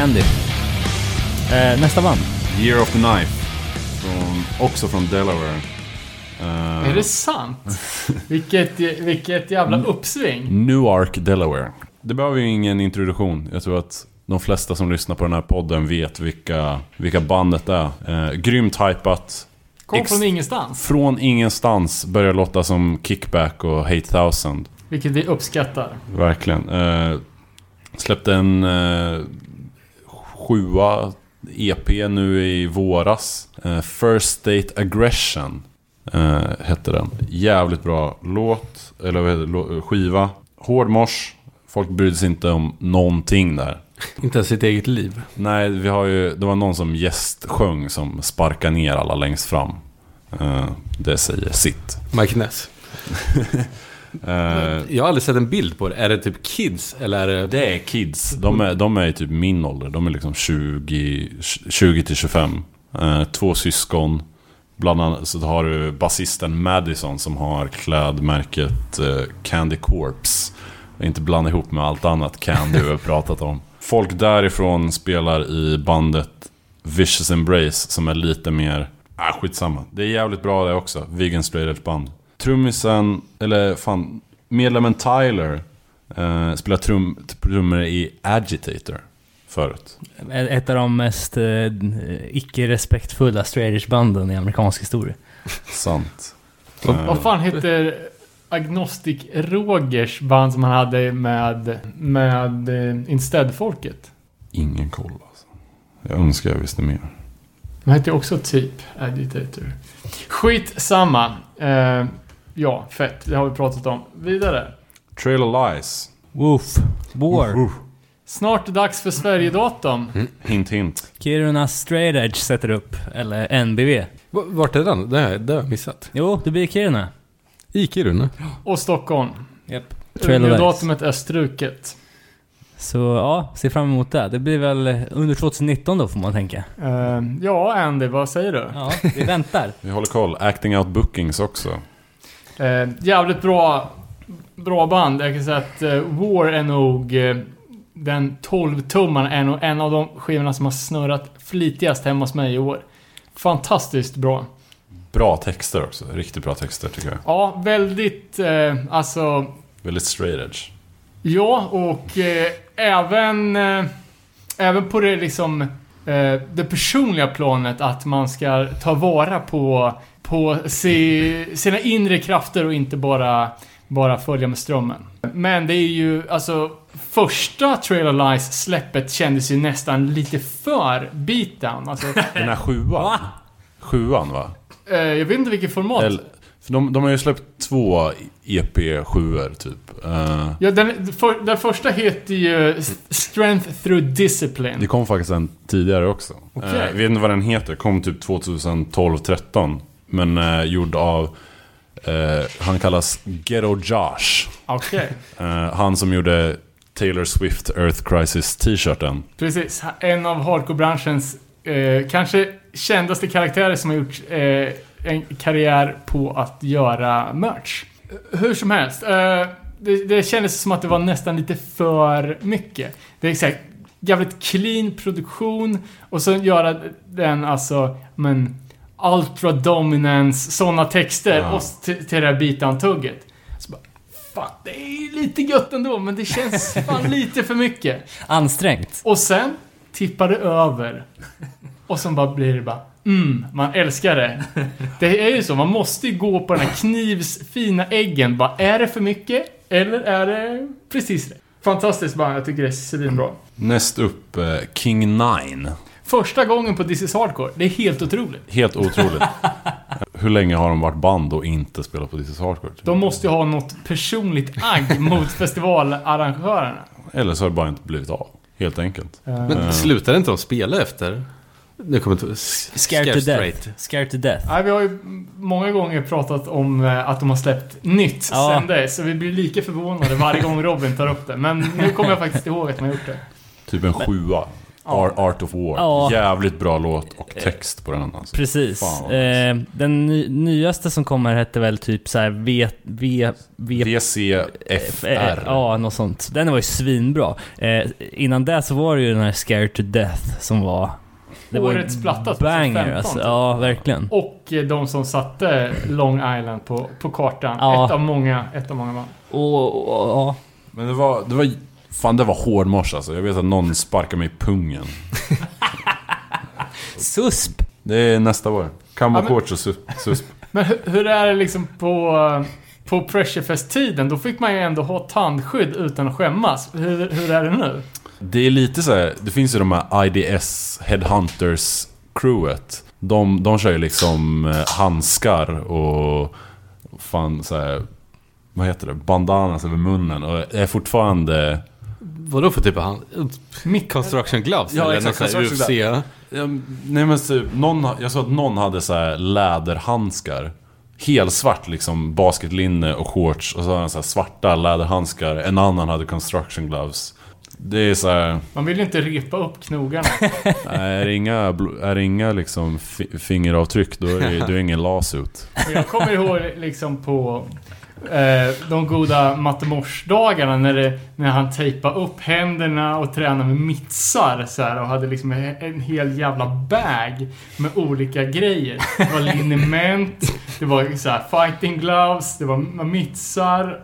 Candy. Eh, nästa band. Year of the Knife. Från, också från Delaware. Eh, Är det sant? vilket, vilket jävla uppsving. Newark, Delaware. Det behöver ju ingen introduktion. Jag tror att de flesta som lyssnar på den här podden vet vilka, vilka bandet är. Eh, grymt hypat. Kom Ex- från ingenstans. Från ingenstans börjar låta som Kickback och Hate Thousand. Vilket vi uppskattar. Verkligen. Eh, släppte en eh, sjua EP nu i våras. Eh, First State Aggression eh, hette den. Jävligt bra låt, eller vad heter det, lå- skiva. Hård mors. Folk brydde sig inte om någonting där. Inte ens sitt eget liv. Nej, vi har ju, det var någon som gästsjöng som sparkar ner alla längst fram. Eh, det säger sitt. Mike Ness. Eh, Jag har aldrig sett en bild på det. Är det typ kids eller är det... Det är kids. De är, de är typ min ålder. De är liksom 20, 20 till 25. Eh, två syskon. Bland annat så har du basisten Madison som har klädmärket eh, Candy Corpse. Inte blanda ihop med allt annat Candy vi har pratat om. Folk därifrån spelar i bandet Vicious Embrace som är lite mer... Ah, skitsamma. Det är jävligt bra det också. Vegan straight edge band. Trummisen, eller fan, medlemmen Tyler eh, spelade trum, trummor i Agitator förut. Ett av de mest eh, icke-respektfulla straight banden i amerikansk historia. Sant. Vad- Vad fan heter Agnostic Rogers band som han hade med, med eh, Instead-folket? Ingen koll alltså. Jag önskar jag visste mer. De hette ju också typ Agitator. Skit samma. Ja, fett. Det har vi pratat om. Vidare. Trail of Lies. Woof. War. Snart dags för Sverigedatum. Hint hint. Kiruna Straight Edge sätter upp, eller NBV. V- Vart är den? Det har jag missat. Jo, det blir Kiruna. I Kiruna. Och Stockholm. Japp. Trail of Lies. Datumet är struket. Så ja, se fram emot det. Det blir väl under 2019 då får man tänka. Eh, ja, Andy, vad säger du? Ja, vi väntar. Vi håller koll. Acting Out Bookings också. Eh, jävligt bra, bra band. Jag kan säga att eh, War är nog... Eh, den 12-tummaren är nog en av de skivorna som har snurrat flitigast hemma hos mig i år. Fantastiskt bra. Bra texter också. Riktigt bra texter tycker jag. Ja, väldigt... Eh, alltså... Väldigt straight edge. Ja, och eh, även... Eh, även på det liksom... Eh, det personliga planet att man ska ta vara på, på si, sina inre krafter och inte bara, bara följa med strömmen. Men det är ju, alltså... Första Trail of Lies släppet kändes ju nästan lite för beatdown. Alltså, Den här sjuan. Sjuan va? eh, jag vet inte vilket format. Eller, för de, de har ju släppt två EP7 typ. Eh, Ja, den, för, den första heter ju Strength Through Discipline. det kom faktiskt en tidigare också. Okej. Eh, jag vet inte vad den heter. Kom typ 2012-13. Men eh, gjord av... Eh, han kallas Ghetto Josh. Okej. Eh, han som gjorde Taylor Swift Earth Crisis t-shirten. Precis. En av hardcore-branschens eh, kanske kändaste karaktärer som har gjort eh, en karriär på att göra merch. Hur som helst. Eh, det, det kändes som att det var nästan lite för mycket. Det är exakt jävligt clean produktion och så göra den alltså, men Ultra dominance, sådana texter Ja. och till, till det här beatdown-tugget. Så bara, Fan, det är lite gött ändå, men det känns fan lite för mycket. Ansträngt. Och sen tippar det över. Och sen bara blir det bara Mm, man älskar det. Det är ju så, man måste ju gå på den här knivsfina äggen. Bara, är det för mycket? Eller är det precis rätt? Fantastiskt band, jag tycker det är svinbra. Näst upp eh, King Nine. Första gången på This is Hardcore, det är helt otroligt. Helt otroligt. Hur länge har de varit band och inte spelat på This is Hardcore? De måste ju ha något personligt agg mot festivalarrangörerna. Eller så har det bara inte blivit av. Helt enkelt. Eh, Men slutade inte de spela efter? Nu kommer inte... Scared to death. Straight. Scared to death. Nej, vi har ju många gånger pratat om eh, att de har släppt nytt Ja. sen dess. Så vi blir lika förvånade varje gång Robin tar upp det. Men nu kommer jag faktiskt ihåg att de har gjort det. Typ en sjua. Art, Art of War. Ja. Jävligt bra låt och text på den alltså. Precis. Fan, eh, den ny, nyaste som kommer hette väl typ så här V... V... V... VCFR. Ja, något sånt. Den var ju svinbra. Eh, innan det så var det ju den här Scared to Death som var... Det var Årets platta, Banger 2015, alltså. typ. Ja, verkligen. Och eh, de som satte Long Island på, på kartan. Ja. Ett av många, ett av många band. Och, och, ja. Men det var, det var... Fan det var hårdmors alltså. Jag vet att någon sparkade mig i pungen. SUSP! Det är nästa år. Kammo Ja, och sus- susp. Men hur, hur är det liksom på, på Pressurefest-tiden? Då fick man ju ändå ha tandskydd utan att skämmas. Hur, hur är det nu? Det är lite så här, det finns ju de här IDS Headhunters crewet. De, de kör ju liksom eh, handskar och fan så här, vad heter det? Bandanas över munnen och är fortfarande... Vadå för typ av hand? Mitt, Construction gloves? Ja, eller exakt, construction UFC? Ja, nej men typ, någon, jag såg att någon hade så här läderhandskar. Helsvart liksom basketlinne och shorts och så hade han så här svarta läderhandskar. En annan hade construction gloves. Det är så här, man vill ju inte repa upp knogarna. är det inga, är det inga liksom fi- fingeravtryck då är det, då är det ingen lasut. Jag kommer ihåg liksom på de goda mattemorsdagarna när, det, när han tejpade upp händerna och tränade med mittsar så här, och hade liksom en, hel jävla bag med olika grejer. Det var liniment, det var så här fighting gloves, det var mittsar.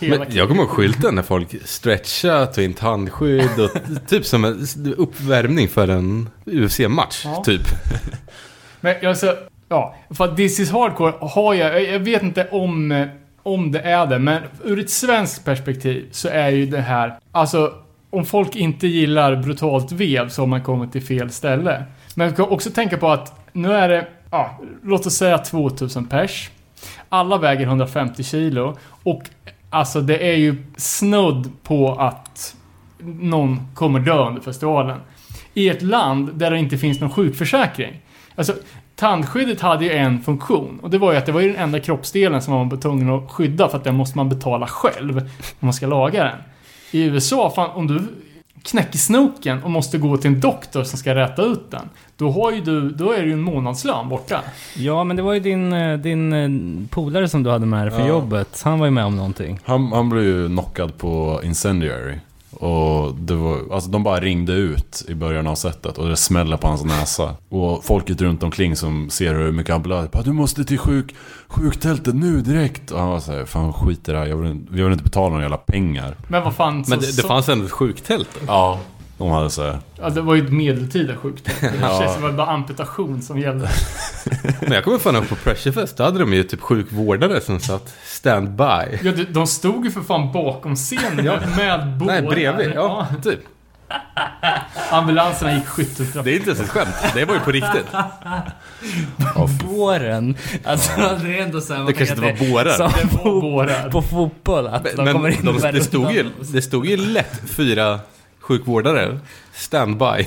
Hela Men jag kommer ihåg skylten när folk stretchade, tog in tandskydd och typ som en uppvärmning för en UFC-match. Ja. Typ. Men jag så, ja, för att This is Hardcore har jag, jag- vet inte om, eh, om det är det, men ur ett svenskt perspektiv så är ju det här, alltså om folk inte gillar brutalt vev så har man kommit till fel ställe. Men vi kan också tänka på att nu är det, ja, låt oss säga 2000 pers. Alla väger 150 kilo och alltså det är ju snudd på att någon kommer dö under festivalen. I ett land där det inte finns någon sjukförsäkring. Alltså, tandskyddet hade ju en funktion och det var ju att det var ju den enda kroppsdelen som man var tvungen att skydda för att den måste man betala själv om man ska laga den. I USA, fan, om du knäcker snoken och måste gå till en doktor som ska räta ut den. Då har ju du, då är det ju en månadslön borta. Ja, men det var ju din, eh, din eh, polare som du hade med dig för Ja. jobbet. Han var ju med om någonting. Han, han blev ju knockad på Incendiary. Och det var, alltså de bara ringde ut i början av setet och det smällde på hans näsa. Och folket runt omkring som ser hur mycket han blöder. Bara, du måste till sjuk, sjuktältet nu direkt. Och han var såhär, fan skit i det här. Jag vill, jag vill inte betala några jävla pengar. Men vad fan, så, Men det, det fanns ändå ett sjuktält. Ja. De hade såhär, ja, det var ju ett medeltida sjukdom. Det Ja. känns som det var bara amputation som gällde. Men jag kommer fan ihåg på Pressurefest, då hade de ju typ sjukvårdare som satt standby. Ja, de, de stod ju för fan bakom scenen med båda. Nej, bredvid. Ja, typ. Ambulanserna gick skytteltrafik. Det är inte ens ett skämt. Det var ju på riktigt. Båren. Alltså, det är ändå så här, Det kanske inte att var bårar. Som Det var på, bårar. på fotboll, att de Men kommer in de, det, stod ju, det stod ju lätt fyra sjukvårdare. Standby.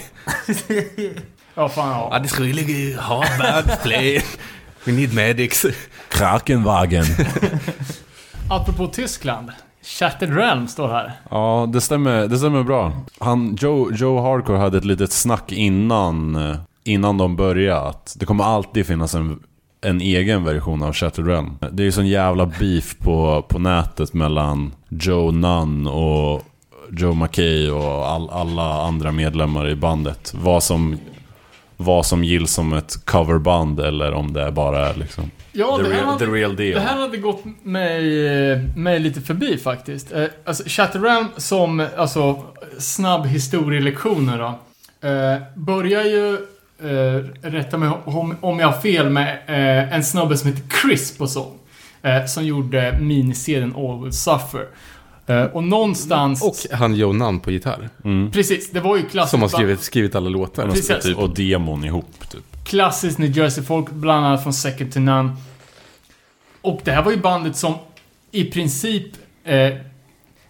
Ja, fan ja. Ja, det skulle ligga hard bad play. We need medics. Krakenwagen. Apropå Tyskland. Shattered Realm står här. Ja, det stämmer, det stämmer bra. Han, Joe, Joe Hardcore hade ett litet snack innan, eh, innan de började att det kommer alltid finnas en, en egen version av Shattered Realm. Det är ju sån jävla beef på, på nätet mellan Joe Nunn och Joe McKay och all, alla andra medlemmar i bandet. Vad som, vad som gills som ett coverband eller om det bara är liksom Ja, the, real, the hade, real deal. det här hade gått mig, eh, mig lite förbi faktiskt. Eh, Alltså, Shattered Realm som, alltså, snabb historielektioner då. Eh, börjar ju, eh, rätta mig om, om jag har fel, med en snubbe som heter Chris på sång. Som gjorde miniserien All Will Suffer. Eh, och någonstans... Och han Joe Nunn på gitarr. Mm. Precis, det var ju klassiskt. Som har skrivit, skrivit alla låtar. Precis. Typ. Och demon ihop typ. klassiskt New Jersey-folk, bland annat från Second to None. Och det här var ju bandet som i princip eh,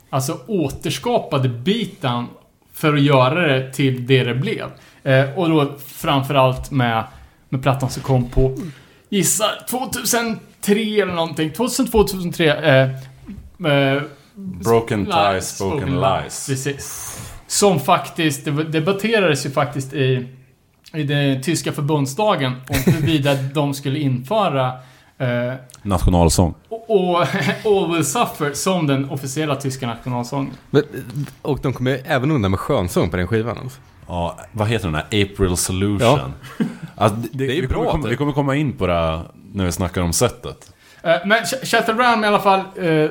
alltså återskapade beatan för att göra det till det det blev. Eh, och då framförallt med, med plattan som kom på, gissa 2003 eller någonting. 2002-2003. Eh, eh, Broken ties, spoken lies. Precis. Som faktiskt, det debatterades ju faktiskt i, i den tyska förbundsdagen om huruvida de skulle införa eh, Nationalsång. och, och All Will Suffer som den officiella tyska nationalsången. Men, och de kommer även undan med skönsång på den skivan alltså. Ja, vad heter den här? April Solution. Alltså, det, Det är ju vi, bra kommer att komma, det- vi kommer komma in på det här när vi snackar om sättet. Eh, Men Ch- Chattergram i alla fall eh,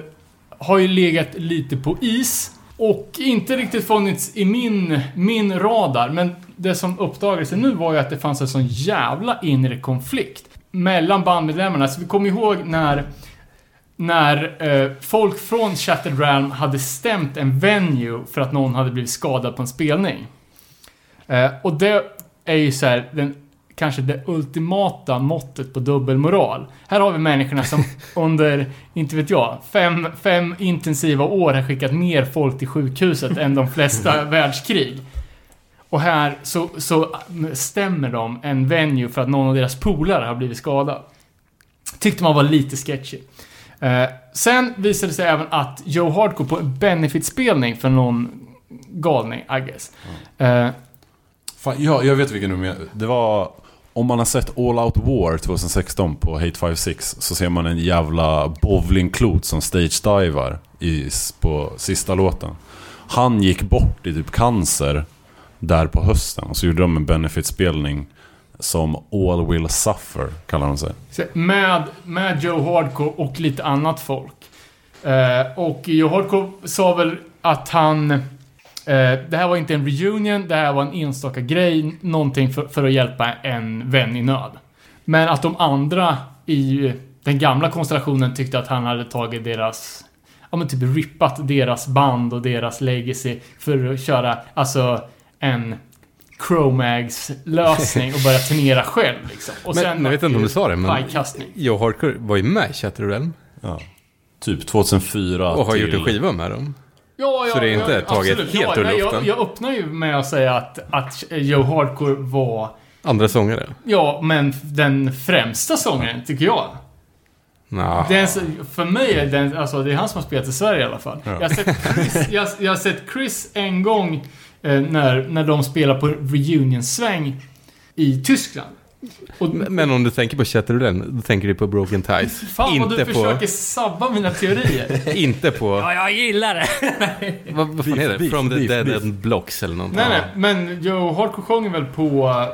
har ju legat lite på is. Och inte riktigt funnits i min, min radar. Men det som uppdagades nu var ju att det fanns en sån jävla inre konflikt mellan bandmedlemmarna. Så vi kommer ihåg när när eh, folk från Shattered Realm hade stämt en venue för att någon hade blivit skadad på en spelning. Eh, och det är ju så här, den, kanske det ultimata måttet på dubbelmoral. Här har vi människorna som under, inte vet jag, fem, fem intensiva år har skickat mer folk till sjukhuset än de flesta världskrig. Och här så, så stämmer de en venue för att någon av deras polare har blivit skadad. Tyckte man var lite sketchy. Eh, sen visade det sig även att Joe Hardcore på en benefitspelning för någon galning, I guess. Eh, Fan, ja, jag vet vilken du menar. Det var... Om man har sett All Out War 2016 på Hate 56 så ser man en jävla bowlingklot som stage-divar på sista låten. Han gick bort i typ cancer där på hösten och så gjorde de en benefitspelning som All Will Suffer, kallar de sig. Med, med Joe Hardcore och lite annat folk. Eh, och Joe Hardcore sa väl att han... Eh, det här var inte en reunion, det här var en enstaka grej. Någonting för, för att hjälpa en vän i nöd. Men att de andra i den gamla konstellationen tyckte att han hade tagit deras... Ja men typ rippat deras band och deras legacy för att köra, alltså en Chromags-lösning och börja turnera själv liksom. Och Men, men jag vet inte om du sa det, men Pajkastning. Joe Hardcore var ju med i Shattered Realm Ja. Typ 2004 och har till... gjort en skiva med dem. Ja, ja, Så det är inte ja, taget absolut. helt ur nej, luften? Jag, jag öppnar ju med att säga att, att Joe Hardcore var, Andra sångare? ja, men den främsta sångaren, tycker jag. Nah. Den, för mig är den, alltså det är han som har spelat i Sverige i alla fall. Jag, har sett Chris, jag, jag har sett Chris en gång eh, när, när de spelar på reunion-sväng i Tyskland. Och, Men om du tänker på Shattered Realm, då tänker du på Broken Ties. fan vad inte du på... försöker sabba mina teorier. Inte på... Ja, jag gillar det! vad, vad fan Beef, är det? beef, From the beef, Dead beef. and Blocks eller någonting? nej, nej, men Joe Hardcore sjunger väl på uh,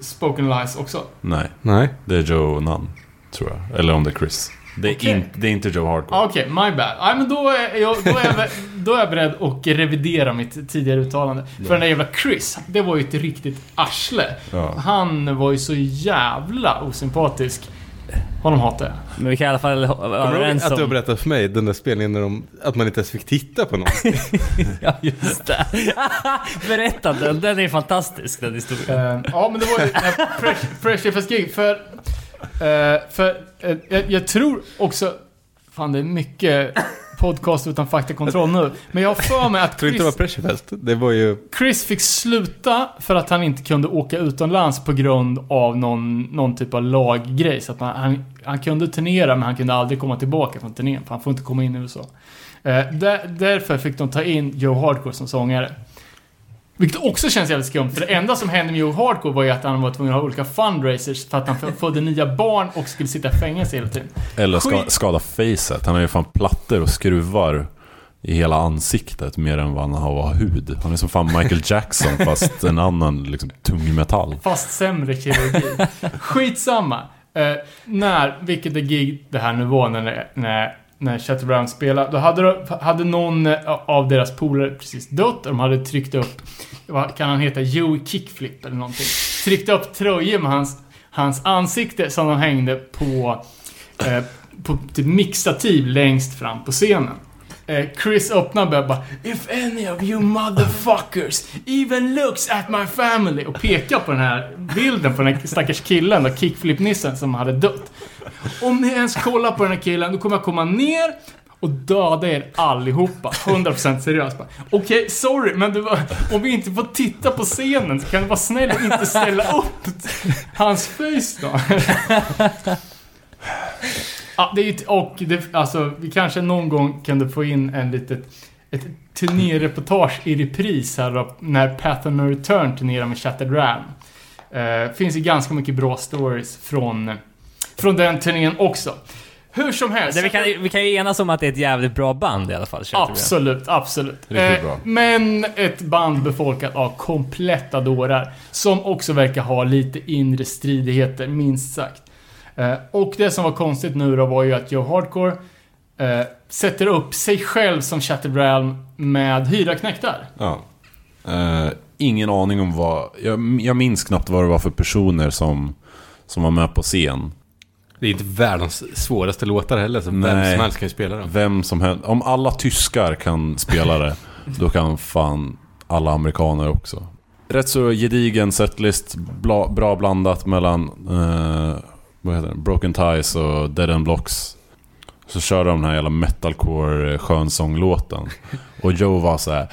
Spoken Lies också? Nej, Nej. det är Joe Nunn, tror jag. Eller om det är Chris. Det är, Okej. in, det är inte Joe Hardcore. Ah, Okej, my bad. Nej, men då är, jag, då, är jag, då är jag beredd att revidera mitt tidigare uttalande. För den där jävla Chris, det var ju ett riktigt arsle. Ja. Han var ju så jävla osympatisk. Honom hatar jag. Men vi kan i alla fall vara överens att du har om... berättat för mig den där spelningen när de, att man inte ens fick titta på någon? Ja, just det. Berätta den, den är fantastisk den historien. Eh, ja, men det var ju uh, Fresh, Fresh FS gig för... eh, för eh, jag, jag tror också... Fan, det är mycket podcast utan faktakontroll nu. Men jag har för mig att Tror du inte det var Chris, Pressurefest? Det var ju... Chris fick sluta för att han inte kunde åka utomlands på grund av någon, någon typ av laggrej. Så att man, han, han kunde turnera men han kunde aldrig komma tillbaka från turnén för han får inte komma in i USA. Eh, där, därför fick de ta in Joe Hardcore som sångare. Vilket också känns jävligt skumt, för det enda som hände med Joe Hardcore var ju att han var tvungen att ha olika fundraisers för att han födde nya barn och skulle sitta i fängelse hela tiden. Eller ska, skada facet. Han har ju fan plattor och skruvar i hela ansiktet mer än vad han har hud. Han är som fan Michael Jackson fast en annan liksom, tung metall. Fast sämre kirurgi. Skitsamma. Eh, när, vilket är gig det här nu var när, när, när Chatter Brown spelade. Då hade, de- hade någon eh, av deras polare precis dött och de hade tryckt upp, vad kan han heta, Joey Kickflip eller någonting. Tryckt upp tröjor med hans, hans ansikte som de hängde på, eh, på typ mixativ längst fram på scenen. Eh, Chris öppnar och bara If any of you motherfuckers even looks at my family och pekar på den här bilden på den här stackars killen och kickflip-nissen som hade dött. Om ni ens kollar på den här killen, då kommer jag komma ner och döda er allihopa. 100% seriöst. Okej, Okej, sorry, men var, om vi inte får titta på scenen så kan du vara snäll och inte ställa upp hans face då. Ja, det är ju, och det, alltså, vi kanske någon gång kunde få in en litet ett turnéreportage i repris här då, när Path of Return turnerar med Shattered Ram. Uh, finns ju ganska mycket bra stories från, från den turnén också. Hur som helst. Det, vi, kan, vi kan ju enas om att det är ett jävligt bra band i alla fall. Absolut, absolut. Riktigt bra. Men ett band befolkat av kompletta dårar. Som också verkar ha lite inre stridigheter, minst sagt. Eh, och det som var konstigt nu då var ju att Joe Hardcore eh, sätter upp sig själv som Shattered Realm med hyraknäktar. Ja. Eh, ingen aning om vad... Jag, jag minns knappt vad det var för personer som, som var med på scen. Det är inte världens svåraste låtar heller, så vem Nej. som helst kan ju spela dem. Vem som helst. Om alla tyskar kan spela det, då kan fan alla amerikaner också. Rätt så gedigen setlist, bla, bra blandat mellan eh, vad heter det? Broken Ties och Dead End Blocks. Så kör de den här jävla metalcore skönsånglåten. Och Joe var så här.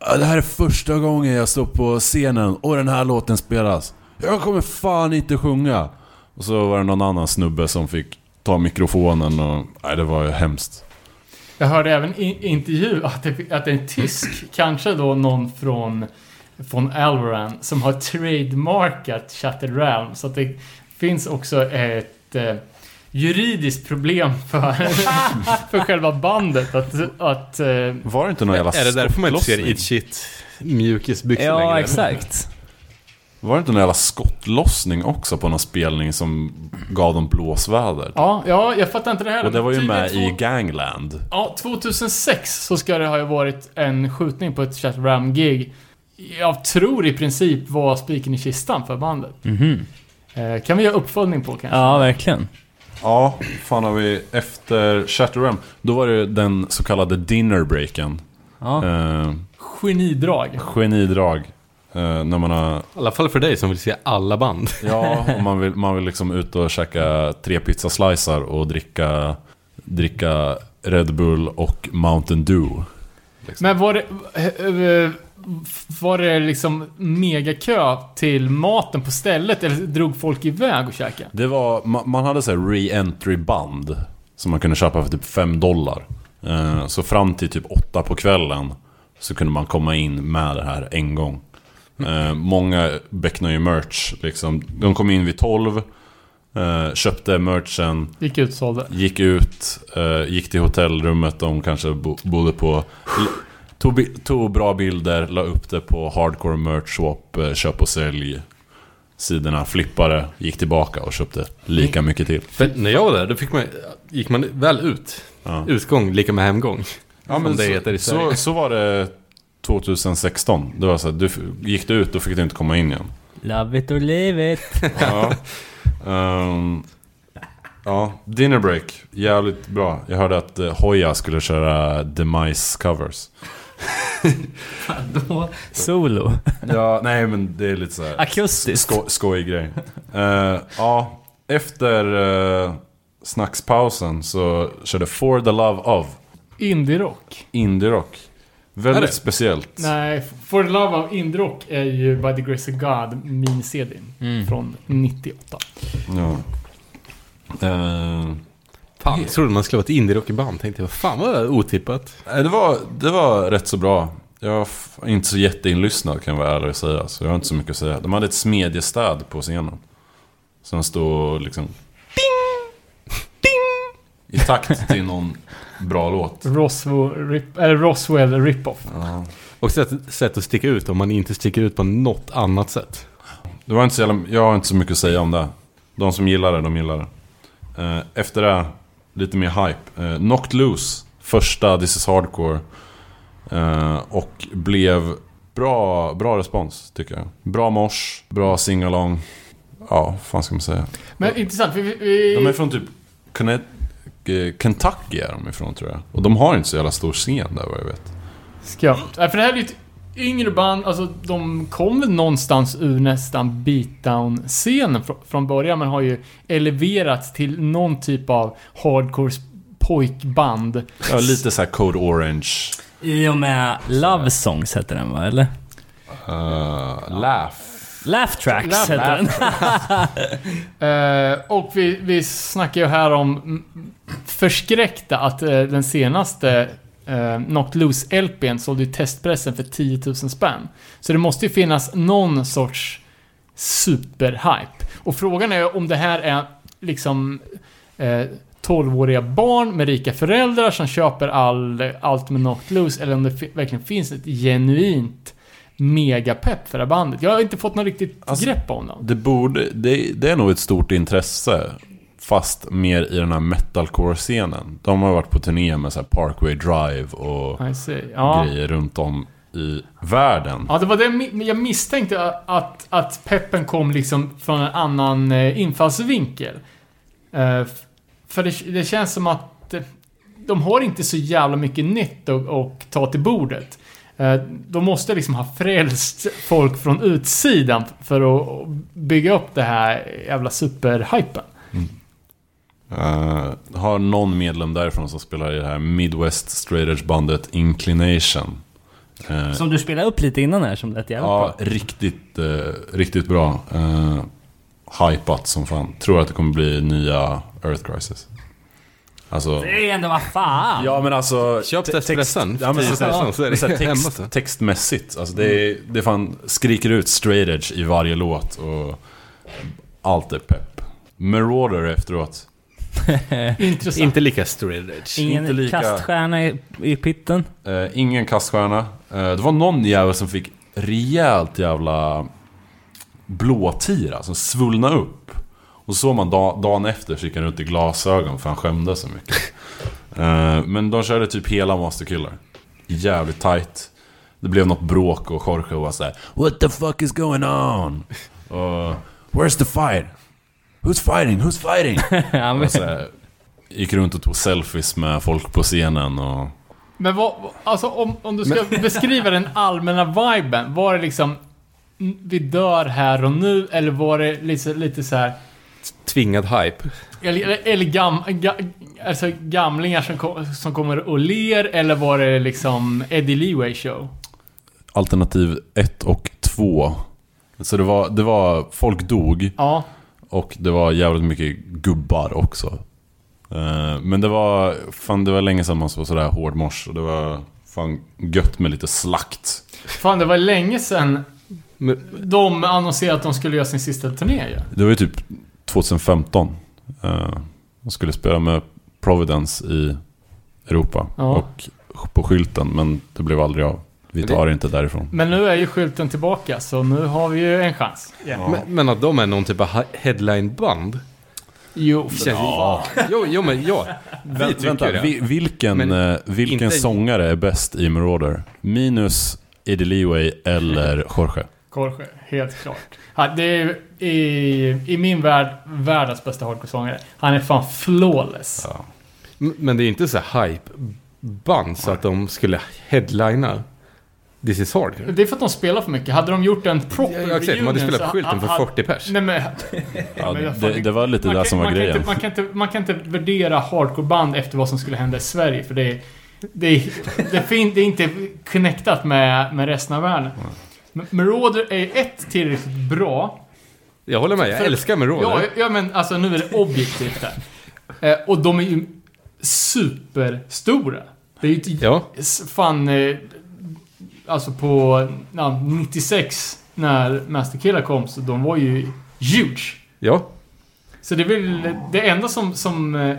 "Ah, Det här är första gången jag står på scenen och den här låten spelas. Jag kommer fan inte sjunga. Och så var det någon annan snubbe som fick ta mikrofonen och... Nej, det var ju hemskt. Jag hörde även i intervju att det, att det är en tysk, kanske då någon från från Alvaran som har trademarkat Shattered Realm. Så att det finns också ett eh, juridiskt problem för, för själva bandet att... att eh, Var det inte någon jävla Är det därför man inte ser? It Shit mjukisbyxor längre? Ja, eller? exakt. Var det inte någon jävla skottlossning också på någon spelning som gav dem blåsväder? ja, ja, jag fattar inte det här. Och det var ju med två- i Gangland. Ja, 2006 så ska det ha varit en skjutning på ett Shattered Realm-gig. Jag tror i princip var spiken i kistan för bandet. Mhm. Eh, kan vi göra uppföljning på kanske? Ja, verkligen. Ja, fan har vi efter Shatteram. Då var det den så kallade dinnerbreaken. Ja. Eh, Genidrag. genidrag. Eh, när man har... I alla fall för dig som vill se alla band. Ja, om man vill, man vill liksom ut och käka tre pizzaslicer och dricka, dricka Red Bull och Mountain Dew. Liksom. Men var det... Var det liksom megakö till maten på stället eller drog folk iväg och käkade? Det var, ma- man hade så här re-entry band som man kunde köpa för typ 5 dollar. Eh, Så fram till typ 8 på kvällen så kunde man komma in med det här en gång. Eh, Många becknar ju merch liksom. De kom in vid 12, eh, köpte merchen, Gick utsålda. gick ut, eh, gick till hotellrummet de kanske bo- bodde på. Tog, tog bra bilder, la upp det på Hardcore Merch Swap, eh, köp och sälj sidorna, flippade, gick tillbaka och köpte lika mycket till. För när jag var där, då fick man, gick man väl ut. Ja. Utgång lika med hemgång. Ja, men det så, heter i så, så var det 2016. Det var så här, du, gick du ut då fick du inte komma in igen. Love it or leave it. Ja. Ehm, ja, Dinner Break. Jävligt bra. Jag hörde att uh, Hoja skulle köra Demise covers. Då, solo. Ja, nej men det är lite så här Akustiskt. sko, skojig grej. Eh, ja, efter uh, snackspausen så körde For the Love of Indie-rock. Indie-rock. Väldigt speciellt. Nej, For the Love of Indie-rock är ju By the Grace of God, min CD. Mm. Från 98. Ja. Eh, Fan, jag trodde man skulle vara ett indie-rockband. Tänkte jag, fan vad otippat. Nej, det, var, det var rätt så bra. Jag är inte så jätteinlyssnad kan jag vara ärlig och säga. Så jag har inte så mycket att säga. De hade ett smedjestäd på scenen. Som stod liksom... Ding! Ding! I takt till någon bra låt. Roswell, rip, eller Roswell Rip-Off. Ja. Och sätt, sätt att sticka ut om man inte sticker ut på något annat sätt. Det var inte så jävla, jag har inte så mycket att säga om det. De som gillar det, de gillar det. Eh, Efter det, lite mer hype. Eh, Knocked Loose, första This is Hardcore. Och blev bra, bra respons, tycker jag. Bra mors, bra singalong. Ja, vad fan ska man säga? Men intressant, vi... vi De är från typ Kentucky är de ifrån tror jag. Och de har inte så jävla stor scen där vad jag vet. Skumt. Nej, för det här är ju ett yngre band, alltså de kom väl någonstans ur nästan beatdown-scenen fr- från början, men har ju eleverats till någon typ av hardcore pojkband. Ja, lite så här Code Orange. I och med Love Songs heter den va, eller? Uh, laugh. Laugh Tracks heter den. Eh, och vi, vi snackar ju här om förskräckta att eh, den senaste eh, Knocked Loose LPn sålde ju testpressen för 10 000 spänn. Så det måste ju finnas någon sorts superhype. Och frågan är om det här är liksom eh, 12-åriga barn med rika föräldrar som köper all, allt med Knocked Loose eller om det verkligen finns ett genuint megapepp för det här bandet. Jag har inte fått något riktigt Alltså, grepp om dem. Det, borde, det, det är nog ett stort intresse. Fast mer i den här metalcore-scenen. De har varit på turné med så Parkway Drive och. Ja. grejer runt om i världen. Ja, det var det jag misstänkte att, att peppen kom liksom från en annan eh, infallsvinkel. Eh, för det, det känns som att eh, de har inte så jävla mycket nytt att, att ta till bordet. Eh, de måste liksom ha frälst folk från utsidan för att bygga upp det här jävla superhypen. Uh, har någon medlem därifrån som spelar i det här Midwest Straight Edge bandet Inclination. Eh, Som du spelade upp lite innan här som lät jävligt ja, bra. riktigt, eh, riktigt bra. Uh, hypat som fan. Tror att det kommer bli nya Earth Crisis. Alltså... Det är ändå vad fan! Ja men alltså... Köp te- Testpressen. Ja, men så, Ja, så är det så här, text, textmässigt. Alltså det, är, det fan skriker ut straight edge i varje låt och allt är pepp. Marauder efteråt. Intressant. Inte lika straight edge. Ingen inte lika- kaststjärna i, i pitten. Eh, ingen kaststjärna. Eh, det var någon jävel som fick rejält jävla blåtira som svullna upp. Och så såg man da, dagen efter så gick han runt i glasögon för han skämdes så mycket. Eh, men de körde typ hela Master Killer. Jävligt tight. Det blev något bråk och Jorge var såhär What the fuck is going on? Och Where's the fight? Who's fighting? Who's fighting? ja, men, Och så här, gick runt och tog selfies med folk på scenen och... Men vad, alltså om, om du ska beskriva den allmänna viben, var det liksom "Mm, vi dör här och nu, eller var det lite, lite så här Tvingad hype. eller, eller, gam, ga, alltså gamlingar som, kom, som kommer och ler, eller var det liksom Eddie Leeway show? Alternativ 1 och 2. Så det var, det var, folk dog Ja. och det var jävligt mycket gubbar också. Eh, Men det var, fan det var länge sedan man såg sådär hård mors och det var fan gött med lite slakt. Fan, det var länge sedan Men, de annonserade att de skulle göra sin sista turné ju. Det var ju typ 2015. Eh, De skulle spela med Providence i Europa Ja. och på skylten men det blev aldrig av. Vi Men det- tar inte därifrån. Men nu är ju skylten tillbaka, så nu har vi ju en chans. Ja. men, men att de är någon typ av headlineband? Jo, för Känns- fan. Jo, jo men ja. Vi tycker Vänta, det. vi, vilken, Men eh, vilken inte- sångare är bäst i Marauder? Minus Eddie Leeway eller Jorge? Jorge, helt klart. Ja, det är i, i min värld världens bästa hardcore-sångare. Han är fan flawless. Ja. Men det är inte så hype-band så att de skulle headlina This is hardcore. Det är för att de spelar för mycket. Hade de gjort en proper Ja, exakt, de hade reunion spelat på skylten för ha- ha- 40 pers. Nej men... Ja, men det, det var lite man det kan- som var man kan grejen. Inte, man, kan inte, man kan inte värdera hardcore-band efter vad som skulle hända i Sverige, för det är... Det är, det är, fin, det är inte connectat med, med resten av världen. Men Marauder är ett tillräckligt bra Jag håller med, jag För- älskar Marauder. Ja, ja, men alltså nu är det objektivt här. Eh, och de är ju superstora. Det är ju inte... Ja. Fan... Eh, alltså på... Ja, 96 när Master Killer kom, så de var ju huge. Ja. Så det är väl det enda som, som eh,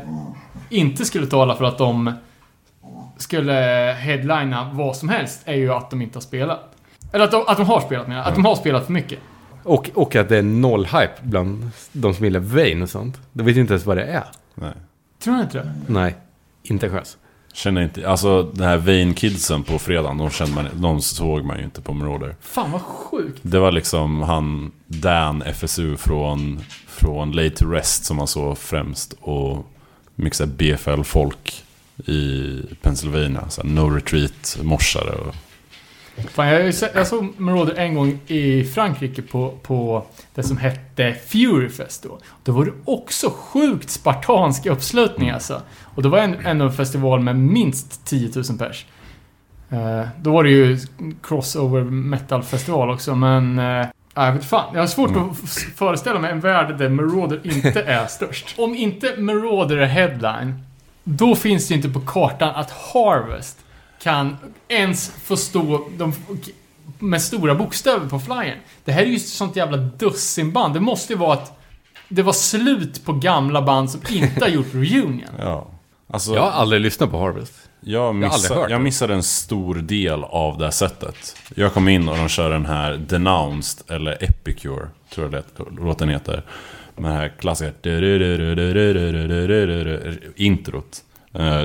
inte skulle tala för att de skulle headlina vad som helst är ju att de inte har spelat. Eller att de, att de har spelat menar. Att de har spelat för mycket. Och, och att det är noll hype bland de som gillar Vain och sånt. De vet inte ens vad det är. Nej. Tror du inte det? Nej, inte chans. Känner inte, alltså den här Vain Kidsen på fredagen, de, kände man, de såg man ju inte på Marauder. Fan vad sjukt. Det var liksom han, Dan FSU från, från Late to Rest som man såg främst. Och mycket här BFL-folk i Pennsylvania. Så här no retreat, morsare och... Fan, jag, jag såg Marauder en gång i Frankrike på, på det som hette Furyfest då. Då var det också sjukt spartansk uppslutning alltså. Och det var en, ändå en festival med minst 10 000 pers. Eh, då var det ju crossover metal-festival också, men... Uh, jag vet fan. Jag har svårt Mm. att föreställa mig en värld där Marauder inte är störst. Om inte Marauder är headline, då finns det ju inte på kartan att Harvest kan ens få stå de, med stora bokstäver på flyern. Det här är ju sånt jävla dussinband. Det måste ju vara att det var slut på gamla band som inte har gjort reunion. Ja. Alltså, Jag har aldrig lyssnat på Harvest. jag, hört jag det. missade en stor del av det här sättet. Jag kom in och de kör den här Denounced, eller Epicure, tror jag det, låten heter. Med det här klassiska introt.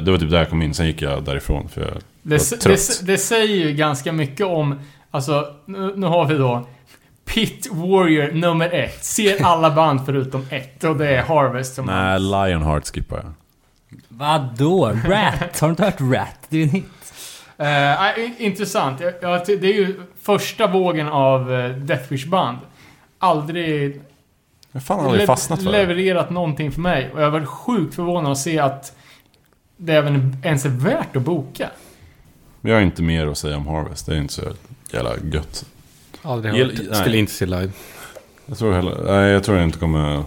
Det var typ där jag kom in, sen gick jag därifrån för jag Det, det, det säger ju ganska mycket om, alltså, nu, nu har vi då Pit Warrior nummer ett. Ser alla band förutom ett och det är Harvest som Nej, Lionheart skippar jag. Vadå? Rat? Har du inte hört Rat? Det är ju en hit. Eh, nej, intressant. Jag, jag, det är ju första vågen av uh, Deathwish-band. Aldrig Jag har fan aldrig le- fastnat för det. levererat någonting för mig. Och jag var sjukt förvånad att se att det även ens är värt att boka. Jag har inte mer att säga om Harvest, det är inte så jävla gött. Aldrig hört. nej. Skulle inte se live. Jag tror, heller, nej, jag tror jag inte kommer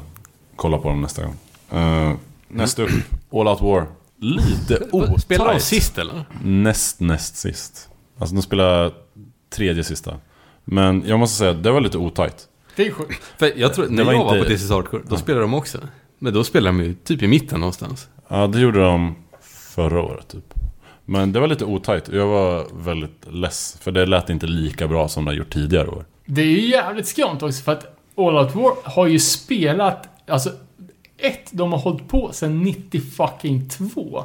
kolla på dem nästa gång. Uh, nästa upp, All Out War. Lite otajt. Spelar de sist eller? Näst, näst sist. Alltså de spelar tredje sista. Men jag måste säga, det var lite otajt. Det är sjukt. För jag tror, när var jag var inte- på This is Hardcore, då spelade de också. Men då spelade de ju typ i mitten någonstans. Ja, det gjorde de förra året typ. Men det var lite otajt jag var väldigt less. För det lät inte lika bra som det har gjort tidigare år. Det är ju jävligt skumt också för att All Out War har ju spelat, alltså ett, de har hållit på sedan 90 fucking 2.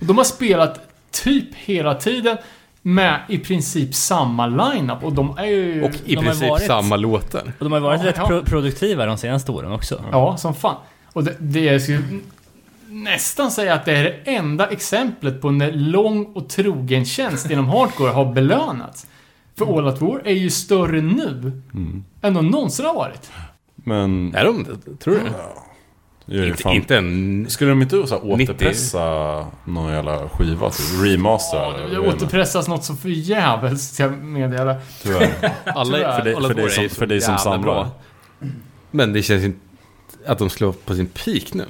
De har spelat typ hela tiden med i princip samma lineup och de är ju... Och i princip varit- samma låtar. Och de har varit Ja, rätt ja. pro- produktiva de senaste åren också. Ja, som fan. Och det, det skulle nästan säga att det är det enda exemplet på när lång och trogen tjänst inom hardcore har belönats. För All Out War är ju större nu Mm. än de någonsin har varit. Men... Är de det? Tror du det? jag är ju Inte, fan- inte en... Skulle de inte så här 90? återpressa någon jävla skiva? Typ? Remaster? Ja, det återpressas något så förjävligt, ska jag meddela. Tyvärr. Alla, För dig- för dig som- för dig som samlar. bra. Men det känns inte att de slår på sin peak nu.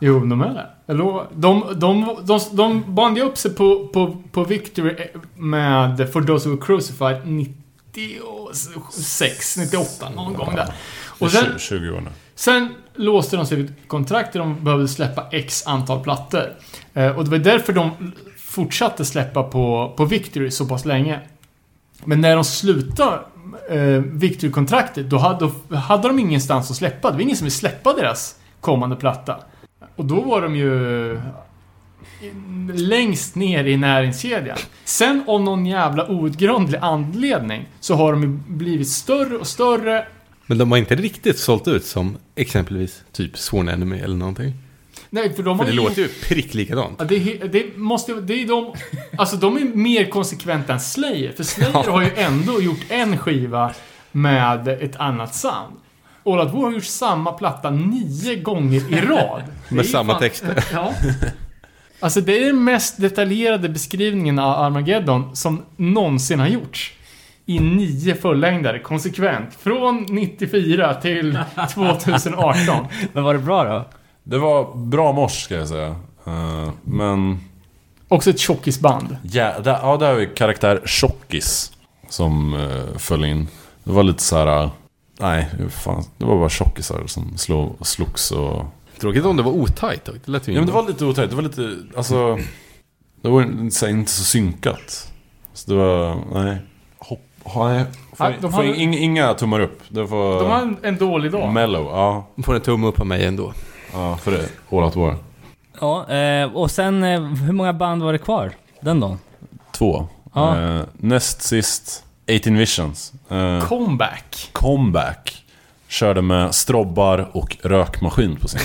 Jo, de är det. Jag lovar. De, de, de, de band ju upp sig på, på, på Victory med For Those Who Were Crucified 96, 98, någon gång där. Och sen, 20, 20 år nu. Sen låste de sig vid ett kontrakt där de behövde släppa X antal plattor. Eh, och det var därför de fortsatte släppa på, på Victory så pass länge. Men när de slutade eh, Victory-kontraktet, då hade, då hade de ingenstans att släppa. Det var ingen som ville släppa deras kommande platta. Och då var de ju längst ner i näringskedjan. Sen av någon jävla outgrundlig anledning så har de ju blivit större och större Men de har inte riktigt sålt ut som exempelvis typ Sworn Enemy eller någonting. Nej, för de För har det ju låter ju prick likadant. Ja, det, det måste det är de... Alltså de är mer konsekventa än Slayer. För Slayer har ju ändå gjort en skiva med ett annat sound. Out War har gjort samma platta nio gånger i rad. Med samma fan- texter. Ja. Alltså det är den mest detaljerade beskrivningen av Armageddon som någonsin har gjorts. I nio fullängdare, konsekvent. Från 94 till 2018. Men var det bra då? Det var bra mors ska jag säga. Eh, men... Också ett tjockisband. Ja, där, ja, där har vi karaktär Tjockis. Som uh, föll in. Det var lite så här. Nej, fan, det var bara tjockisar som slog, slogs och... Tråkigt om det var otajt. Det lät ju Ja men det var lite otajt. Det var lite, alltså... Det var inte så, inte så synkat. Så det var, nej. Hopp, nej. Får, Ja, de får hade- ing- inga tummar upp. Det var... De har en, en dålig dag. Mellow, ja. får en tumme upp av mig ändå. Ja, för det. All Out War. Ja, eh, och sen eh, hur många band var det kvar den dagen? Två. Ja. Eh, näst sist, 18 Visions. Eh, Comeback. comeback. Körde med strobbar och rökmaskin på scen.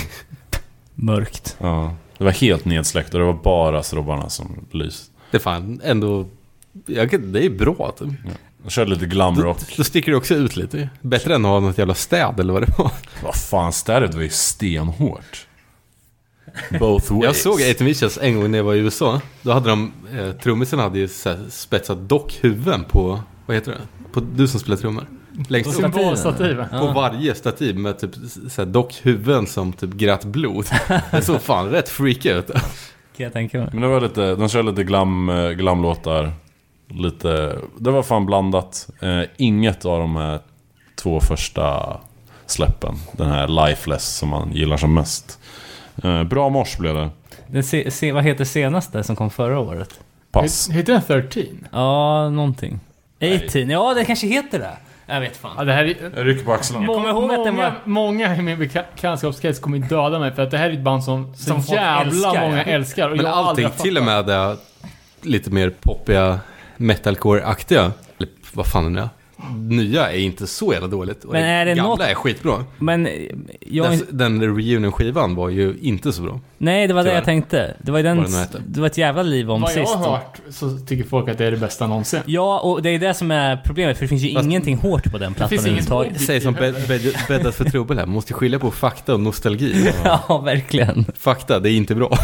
Mörkt. Ja. Det var helt nedsläckt och det var bara strobbarna som lyste. Det är fan ändå... Jag, kan- det är bra. Typ. Jag körde lite glamrock. då sticker det också ut lite. Bättre än att ha något jävla städ eller vad det var. Vad fan, städet var ju stenhårt. Both ways. Jag såg 18 Visions en gång när jag var i USA. Då hade de, eh, trummisen hade ju så här spetsat dockhuvuden på, vad heter det? På, du som spelar trummor. Längst upp. Symbolstativen. På varje stativ med typ så här dockhuvuden som typ grät blod. Det såg fan rätt freaky ut. Kan jag tänka mig. Men det var lite, de kör lite glam, eh, glamlåtar. Lite, det var fan blandat. Eh, inget av de här två första släppen. Den här Lifeless som man gillar som mest. Eh, bra mors blev det. Den se, se, vad heter senaste som kom förra året? Pass. Heter den 13? Ja, någonting. 18? Ja, det kanske heter det. Jag vet fan. Ja, det här är... Jag rycker på axlarna. kommer ihåg att den många, var- många i min bekantskapskrets kommer döda mig för att det här är ett band som, så jävla älskar, många ja. älskar. Och Men jag allting, till och med det lite mer poppiga metalcore-aktiga, eller vad fan det är. Nya är inte så jävla dåligt. Och Men är det gamla något- är skitbra. Men jag... Den, den reunion-skivan var ju inte så bra. Nej, det var det Tyvärr. jag tänkte. Det var den... Vad den. Det var ett jävla liv om Vad jag sist. har hört så tycker folk att det är det bästa någonsin. Ja, och det är det som är problemet, för det finns ju Fast- ingenting hårt på den plattan överhuvudtaget. Säg som bäddat för trubbel här, man måste skilja på fakta och nostalgi. Ja, verkligen. Fakta, det är inte bra.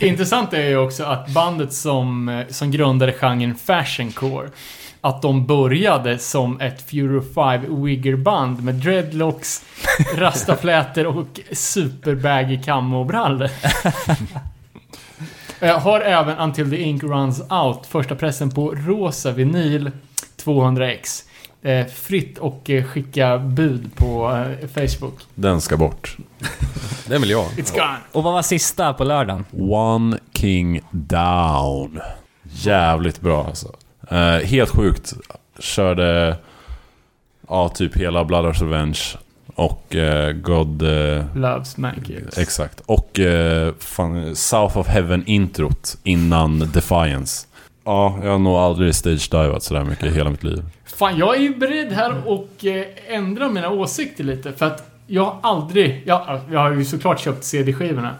Intressant är ju också att bandet som, eh, som grundade genren fashioncore att de började som ett Fury 5 wiggerband med dreadlocks, rastaflätor och superbaggy camobrallor. Jag har även Until the Ink Runs Out, första pressen på rosa vinyl 200x. Eh, fritt och eh, skicka bud på eh, Facebook. Den ska bort. Den vill jag. It's gone! Och vad var sista på lördagen? One King Down. Jävligt bra alltså. Eh, helt sjukt. Körde ja, typ hela Blood of Revenge och eh, God... Eh, Loves Mankids. exakt. Och fan, South of Heaven introt innan Defiance. Ja, jag har nog aldrig stage-divat sådär mycket i hela mitt liv. Fan, jag är ju beredd här och ändra mina åsikter lite. För att jag har aldrig... Jag, jag har ju såklart köpt CD-skivorna.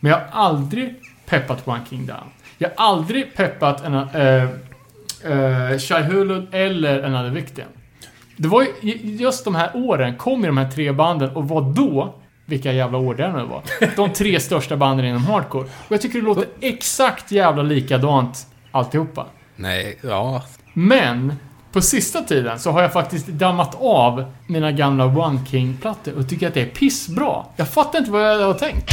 Men jag har aldrig peppat One King Down. Jag har aldrig peppat en, äh, Shy Hulud eller Another Victim. Det var ju just de här åren, kom ju de här tre banden och var då, vilka jävla år det nu var, de tre största banden inom hardcore. Och jag tycker det låter exakt jävla likadant alltihopa. Nej, ja. Men på sista tiden så har jag faktiskt dammat av mina gamla One King-plattor och tycker att det är pissbra. Jag fattar inte vad jag har tänkt.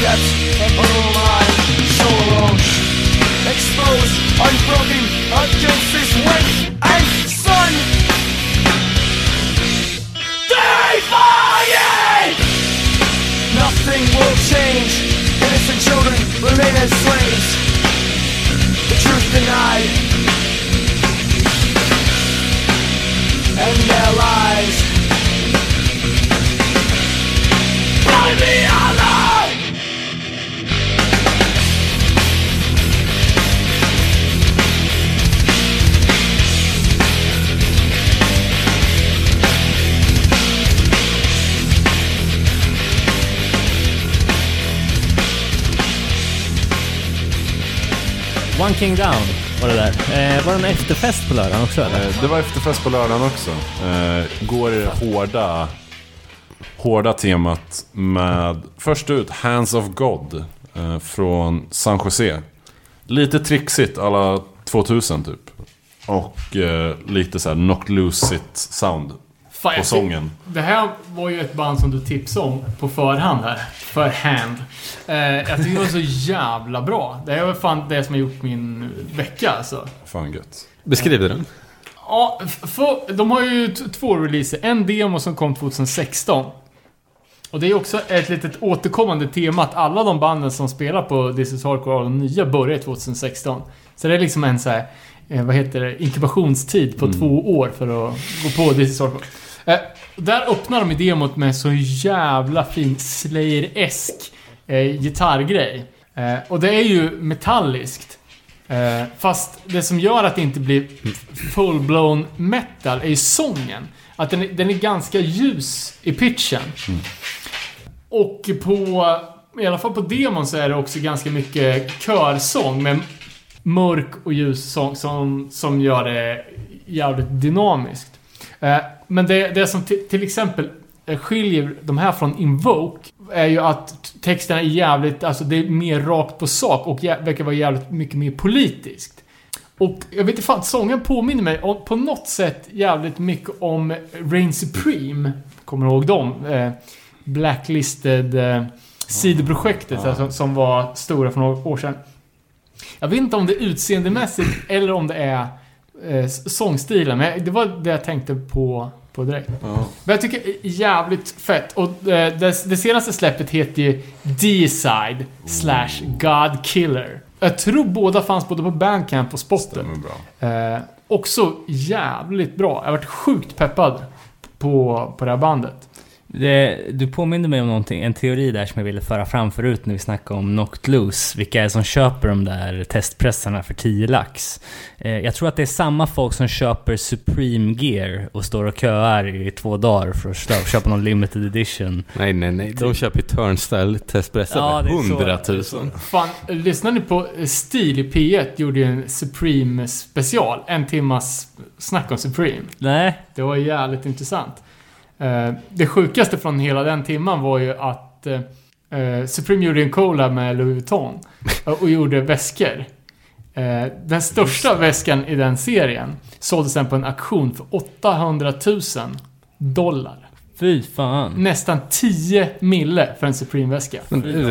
Depths of my soul. Exposed, unbroken against this wind and sun. Defying! Nothing will change. Innocent children remain as slaves. The truth denied. And their lies. Find me One King Down var det där. Eh, var det en efterfest på lördagen också eller? Eh, Det var efterfest på lördagen också. Eh, går i det hårda, hårda temat med först ut Hands of God eh, från San Jose. Lite trixigt alla 2000 typ. Och eh, lite så här knock loose it sound Fan, på sången. Det här var ju ett band som du tipsade om på förhand här. Förhand. Eh, jag tycker det var så jävla bra. Det är väl fan det som har gjort min vecka alltså. Fan gött. Beskriv den. Ja, för, de har ju två releaser. En demo som kom 2016. Och det är också ett litet återkommande tema att alla de banden som spelar på This is Hardcore, de nya, började 2016. Så det är liksom en så här, eh, vad heter det, inkubationstid på två år för att gå på This is Hardcore. Eh, där öppnar de i demot med så jävla fin Slayer-esk eh, gitarrgrej. Eh, och det är ju metalliskt. Eh, fast det som gör att det inte blir full-blown metal är ju sången. Att den är, den är ganska ljus i pitchen. Och på, i alla fall på demon så är det också ganska mycket körsång med mörk och ljus sång som, som gör det jävligt dynamiskt. Eh, men det, det som till, exempel eh, skiljer de här från Invoke är ju att texterna är jävligt, alltså det är mer rakt på sak och verkar vara jävligt mycket mer politiskt. Och jag vet inte fan, sången påminner mig om, på något sätt jävligt mycket om Reign Supreme. Kommer du ihåg dem? Eh, Blacklisted eh, sidoprojektet alltså, som var stora för några år sedan. Jag vet inte om det är utseendemässigt eller om det är eh, sångstilen, men det var det jag tänkte på, på direkt. Ja. Men jag tycker jävligt fett. Och eh, det, det senaste släppet heter ju D-side slash God Killer. Jag tror båda fanns både på Bandcamp och Spotter. Eh, också jävligt bra. Jag har varit sjukt peppad på, på det här bandet. Det, du påminner mig om någonting, en teori där som jag ville föra fram förut när vi snackade om Knocked Loose. Vilka är det som köper de där testpressarna för 10 lax? Eh, jag tror att det är samma folk som köper Supreme Gear och står och köar i två dagar för att köpa någon limited edition. Nej, nej, nej. De köper Turnstyle testpressar Ja, för 100 000. Fan, lyssnar ni på Stil i P1 gjorde ju en Supreme special. En timmas snack om Supreme. Nej, Det var jävligt intressant. Eh, det sjukaste från hela den timman var ju att eh, eh, Supreme gjorde en collab med Louis Vuitton och, gjorde väskor. Eh, den största väskan i den serien såldes sen på en auktion för 800 000 dollar. fy fan. Nästan 10 mille för en Supreme-väska.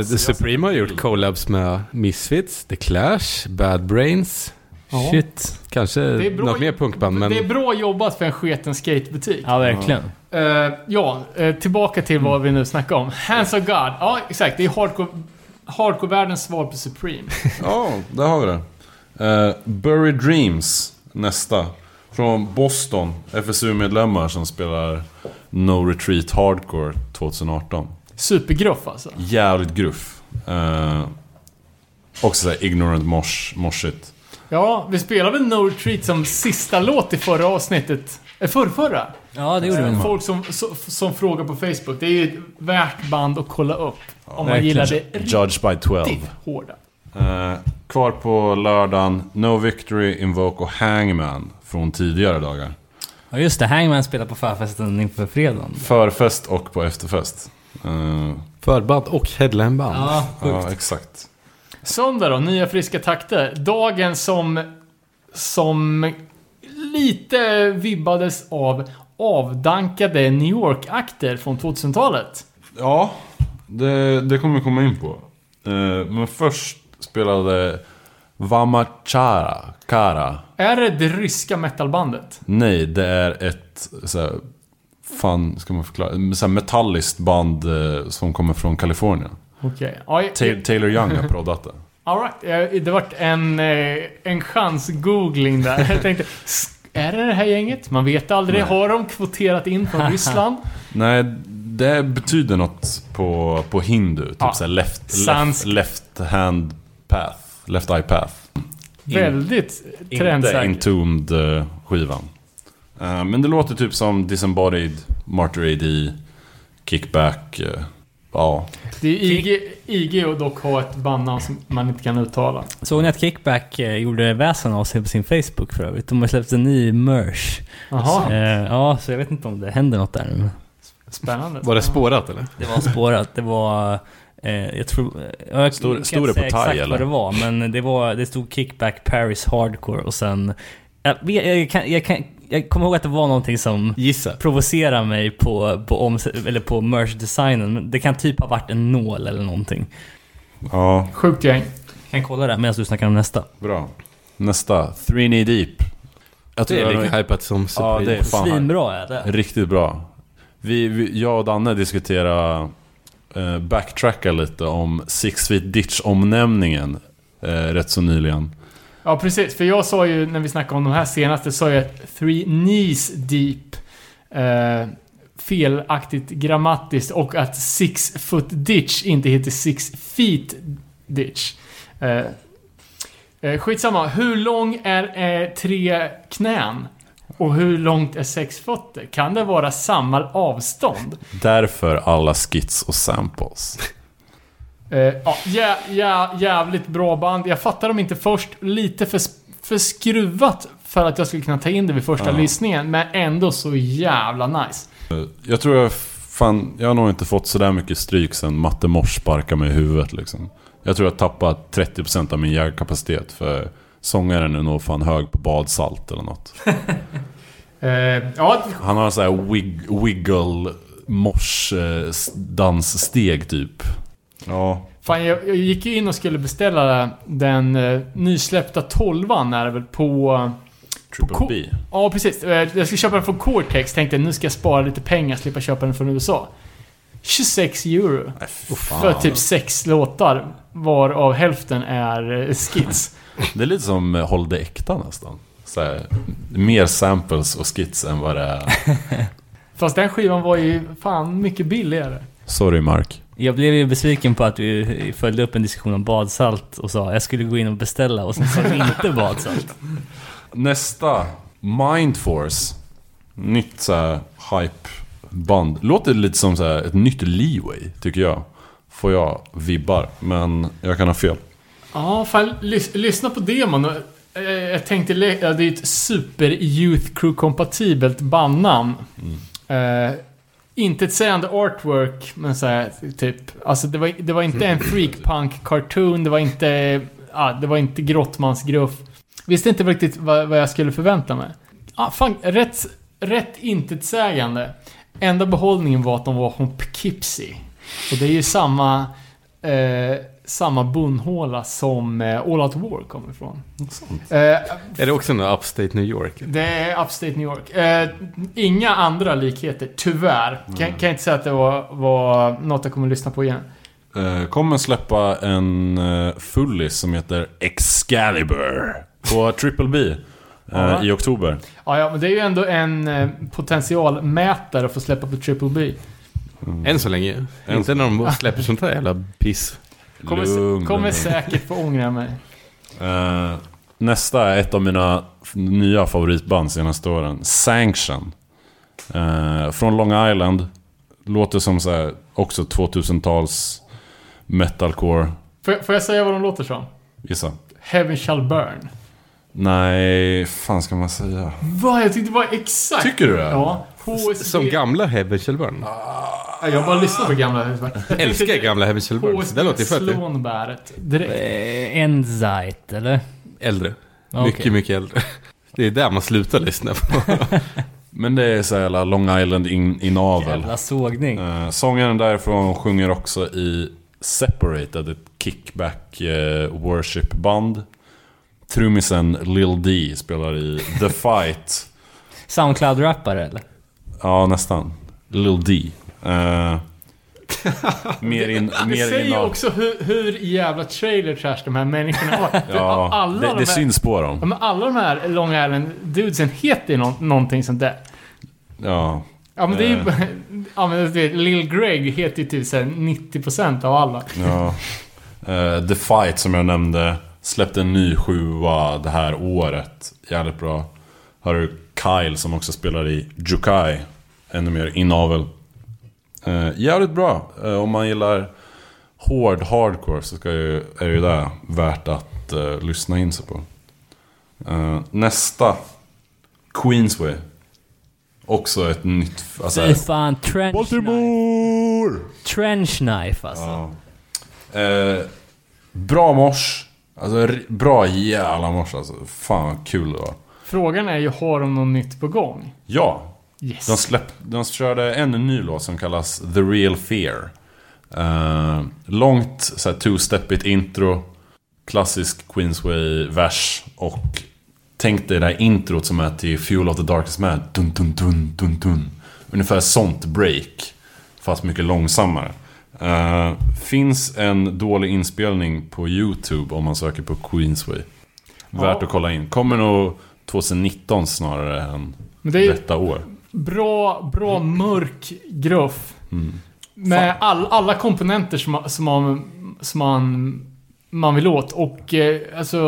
Supreme har gjort collabs med Misfits, The Clash, Bad Brains. Shit. Kanske något mer punkband, men... Det är bra jobbat för en sketen skatebutik. Ja, verkligen. Eh, ja, eh, tillbaka till vad vi nu snackar om. Hands of God. Ja, exakt. Det är hardcore, hardcore-världens svar på Supreme. Ja, där har vi det. Uh, Buried Dreams, nästa. Från Boston. FSU-medlemmar som spelar No Retreat Hardcore 2018. Supergruff alltså. Jävligt gruff. Uh, också såhär ignorant mosh, moshigt. Ja, vi spelade väl No Retreat som sista låt i förra avsnittet. Eh, förrförra? Ja, det gjorde vi. Folk som, som, som frågar på Facebook. Det är ju ett värt band att kolla upp. om man gillar det Judge by 12. hårda. Eh, kvar på lördagen, No Victory, Invoke och Hangman från tidigare dagar. Ja, just det. Hangman spelar på förfesten inför fredagen. Förfest och på efterfest. Eh, Förband och headlineband. Ja, ja, exakt. Söndag då, nya friska takter. Dagen som... Som lite vibbades av avdankade New York-akter från 2000-talet. Ja, det, det kommer vi komma in på. Eh, men först spelade Vamachara, Kara. Är det det ryska metalbandet? Nej, det är ett så här, fan ska man förklara, så här metalliskt band eh, som kommer från Kalifornien. Okej. Ta- Taylor Young har proddat det. All right. Eh, Det vart en, eh, en chans-googling där. Jag tänkte, "S- är det det här gänget? Man vet aldrig. Nej. Har de kvoterat in från Ryssland? Nej, det betyder något på, på hindu. Typ Ja. så här left, left, left hand path. Left eye path. Väldigt Inte trendsäker. Entombed eh, skivan. Eh, men det låter typ som Disembodied, Martyr AD, Kickback. eh, ja, Det är IG, IG och dock ha ett bandnamn som man inte kan uttala. Såg ni att Kickback eh, gjorde väsen av sig på sin Facebook för övrigt? De har släppt en ny merch. Jaha, Eh, ja, så jag vet inte om det händer något där nu. spännande. Var det spårat eller? Det var spårat. Det var... Eh, jag tror... Jag Stod- kan stod inte det på thai, exakt eller? vad det var, men det, var, det stod Kickback Paris Hardcore och sen... Jag, jag, kan, jag, kan, jag kommer ihåg att det var någonting som Gissa. provocerar mig på, på, om, eller på merch-designen. Men det kan typ ha varit en nål eller någonting. ja, Sjukt gäng. Jag kan kolla det medan du snackar om nästa. bra. Nästa, Three Knee Deep. Jag Det är lika hypat som Supreme. Ja, det är fan Svinbra är det. Riktigt bra. Vi, vi, jag och Danne diskuterade eh, backtracka lite om Six Feet Ditch-omnämningen eh, rätt så nyligen. Ja, precis. För jag sa ju, när vi snackade om de här senaste, sa jag Three Knees Deep. Eh, felaktigt grammatiskt och att Six Foot Ditch inte heter Six Feet Ditch. Eh, eh, skitsamma, hur lång är eh, tre knän? Och hur långt är sex fötter? Kan det vara samma avstånd? Därför alla skits och samples. Eh, ja, jä, jä, jävligt bra band. Jag fattar dem inte först. Lite för, för skruvat för att jag skulle kunna ta in det vid första Ja. lyssningen. Men ändå så jävla nice. Jag tror jag fan, jag har nog inte fått sådär mycket stryk sen Matte Mors sparkade mig i huvudet liksom. Jag tror jag tappat 30% av min hjärnkapacitet för sångaren är nog fan hög på badsalt eller något. Eh, ja, Han har så här wig, wiggle mors eh, danssteg typ. Ja. fan jag, jag gick ju in och skulle beställa den eh, nysläppta 12an är det väl på... eh, Triple På- B. Ja, precis. Eh, Jag skulle köpa den från Cortex. Tänkte nu ska jag spara lite pengar, slippa köpa den från USA. 26 euro. Nej. För typ sex låtar, varav hälften är eh, skits. Det är lite som Håll det äkta nästan. Här, mer samples och skits än vad det är. Fast den skivan var ju fan mycket billigare. Sorry Mark. Jag blev ju besviken på att du följde upp en diskussion om badsalt och sa jag skulle gå in och beställa och sen sa du inte badsalt. Nästa. Mindforce. Nytt så här hype-band. Låter lite som så här ett nytt Leeway, tycker jag. Får jag vibbar, men jag kan ha fel. Ja, fan lys lyssna på demon. eh, Jag tänkte, det är ett super Youth Crew-kompatibelt bandnamn. Eh, inte ett sägande artwork, men så här, typ... Alltså det var, det var inte en freakpunk-cartoon, det var inte... Ja, det var inte grottmansgruff. Visste inte riktigt vad, vad jag skulle förvänta mig. Ah, fan, rätt, rätt intetsägande. Enda behållningen var att de var från Poughkeepsie. Och det är ju samma... Eh, samma bunhåla som eh, All Out War kommer ifrån. Eh, Är det också något Upstate New York? det är Upstate New York. Eh, inga andra likheter, tyvärr. Kan, kan jag inte säga att det var, var något jag kommer att lyssna på igen. Eh, kommer släppa en uh, fullis som heter Excalibur. På Triple B. eh, Ja. I oktober. Ja, ja, men det är ju ändå en eh, potentialmätare att få släppa på Triple B. Än så länge. Än Inte när de släpper sånt här jävla piss. Kommer, Lugn, kommer säkert få ångra mig. Eh, nästa är ett av mina nya favoritband senaste åren. Sanction. Eh, från Long Island. Låter som så här, också 2000-tals metalcore. Får, jag- får jag säga vad de låter som? Gissa. Heaven shall burn. Nej, fan ska man säga? Va? Jag tyckte det var exakt... Tycker du det? Ja. HSB. Som gamla Heaven Shall Burn. Ja, Jag bara lyssnar på gamla HSB. Älskar gamla Heaven Shall Burn. HSB Det låter ju fett. Slånbäret. Direkt. Eh, Endzeit, eller? Äldre. Okej. Mycket, mycket äldre. Det är där man slutar lyssna på. Men det är så här jävla Long Island in, inavel. Jävla sågning. Uh, sångaren därifrån sjunger också i Separated, ett kickback uh, worship-band. Trummisen Lil D spelar i The Fight. Soundcloud-rappare eller? Ja, nästan. Lil D. Eh, mer in, Det mer säger ju också hur, hur jävla trailer trash de här människorna. För Ja, alla det, de det här, syns på Ja, dem. men alla de här Long Island dudesen heter ju nå- någonting sånt där. Ja. Ja men det är ju... Eh. Ja men du vet, Lil Greg heter ju typ såhär 90% av alla. ja. Eh, The Fight som jag nämnde släppte en ny sjua det här året. Jävligt bra. Har du Kyle som också spelar i Jukai. Ännu mer inavel. Uh, jävligt bra. Eh, om man gillar hård hardcore så ska ju, är ju det värt att eh, lyssna in sig på. Eh, nästa. Queensway. Också ett nytt... Alltså, Fy fan, trench knife. Baltimore! Trench knife alltså. Eh, bra mors. Alltså bra jävla mors alltså. Fan vad kul det var. Frågan är ju, har de något nytt på gång? Ja, Yes. de, släpp, de körde en ny låt som kallas The Real Fear. Eh, långt så här, two-steppigt intro. Klassisk Queensway-vers. Och tänk dig det här introt som är till Fuel of the Darkest Man. Dun, dun, dun, dun, dun. Ungefär sånt break. Fast mycket långsammare. Eh, finns en dålig inspelning på YouTube om man söker på Queensway. Värt Ja. att kolla in. Kommer nog 2019 snarare än Men det är detta år. bra, bra mörk gruff. Mm. Med all, alla komponenter som, man- som, man, som man man vill åt. Och eh, alltså...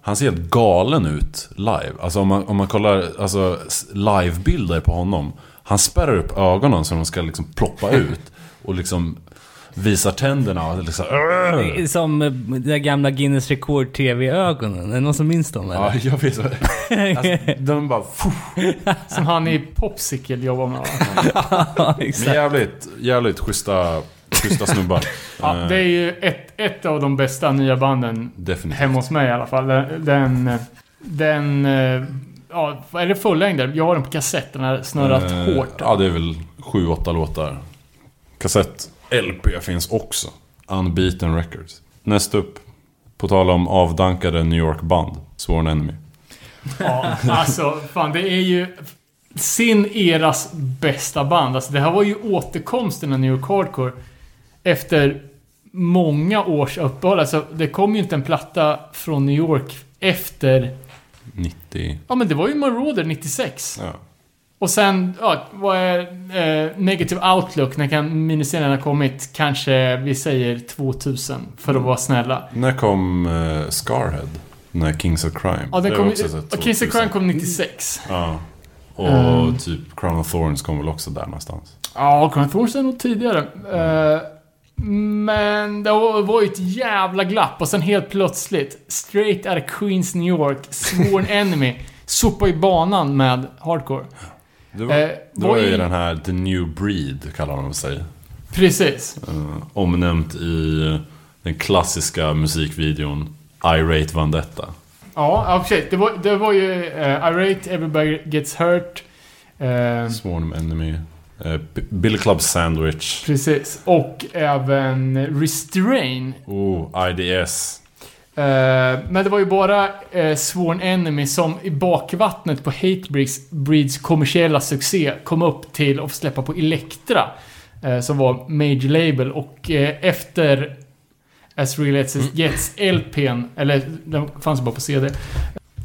Han ser helt galen ut live. Alltså om man, om man kollar alltså, livebilder på honom. Han spärrar upp ögonen så de ska liksom ploppa ut. Och liksom visar tänderna och liksom... Som eh, de där gamla Guinness rekord TV-ögonen. Är det någon som minns dem eller? Ja, jag vet. Alltså, de bara... Som han i Popsicle jobbar med? Ja, Men exakt. jävligt, jävligt schyssta, schyssta snubbar. Ja, Eh, det är ju ett, ett av de bästa nya banden Definitivt. hemma hos mig i alla fall. Den... Den... den eh, ja, är det fullängder? Jag har den på kassett. Den har snurrat Eh, hårt. Ja, det är väl sju, åtta låtar. Kassett. LP finns också. Unbeaten Records. Näst upp. På tal om avdankade New York-band. Sworn Enemy. Ja, alltså fan det är ju sin eras bästa band. Alltså det här var ju återkomsten av New York Hardcore efter många års uppehåll. Alltså det kom ju inte en platta från New York efter... 90... Ja men det var ju Marauder 96. Ja. Och sen, ja, vad är eh, Negative Outlook? När kan miniserien ha kommit? Kanske, vi säger 2000 för att vara snälla. När kom uh, Scarhead? När Kings of Crime? Ja, den kom, och Kiss of 2000. Crime kom 96. Ja. Och Mm. typ Crown of Thorns kom väl också där någonstans. Ja, Crown Thorns är nog tidigare. Eh, men det var var ju ett jävla glapp och sen helt plötsligt, straight out of Queens, New York, Sworn Enemy, sopar ju banan med hardcore. Det var, Eh, det var ju i- den här The New Breed, kallar de sig. Precis. Uh, omnämnt i eh, den klassiska musikvideon Irate Vendetta. Ja, ja precis. Det var, det var ju uh, Irate, Everybody Gets Hurt. eh, Sworn Enemy. Uh, Bill Club Sandwich. precis. Och även Restrain. Oh, IDS. Eh, men det var ju bara uh, Sworn Enemy som i bakvattnet på Hatebreeds Breeds kommersiella succé kom upp till att släppa på Elektra. eh, som var major label och eh, efter As Real As It Gets LPn, eller den fanns bara på CD.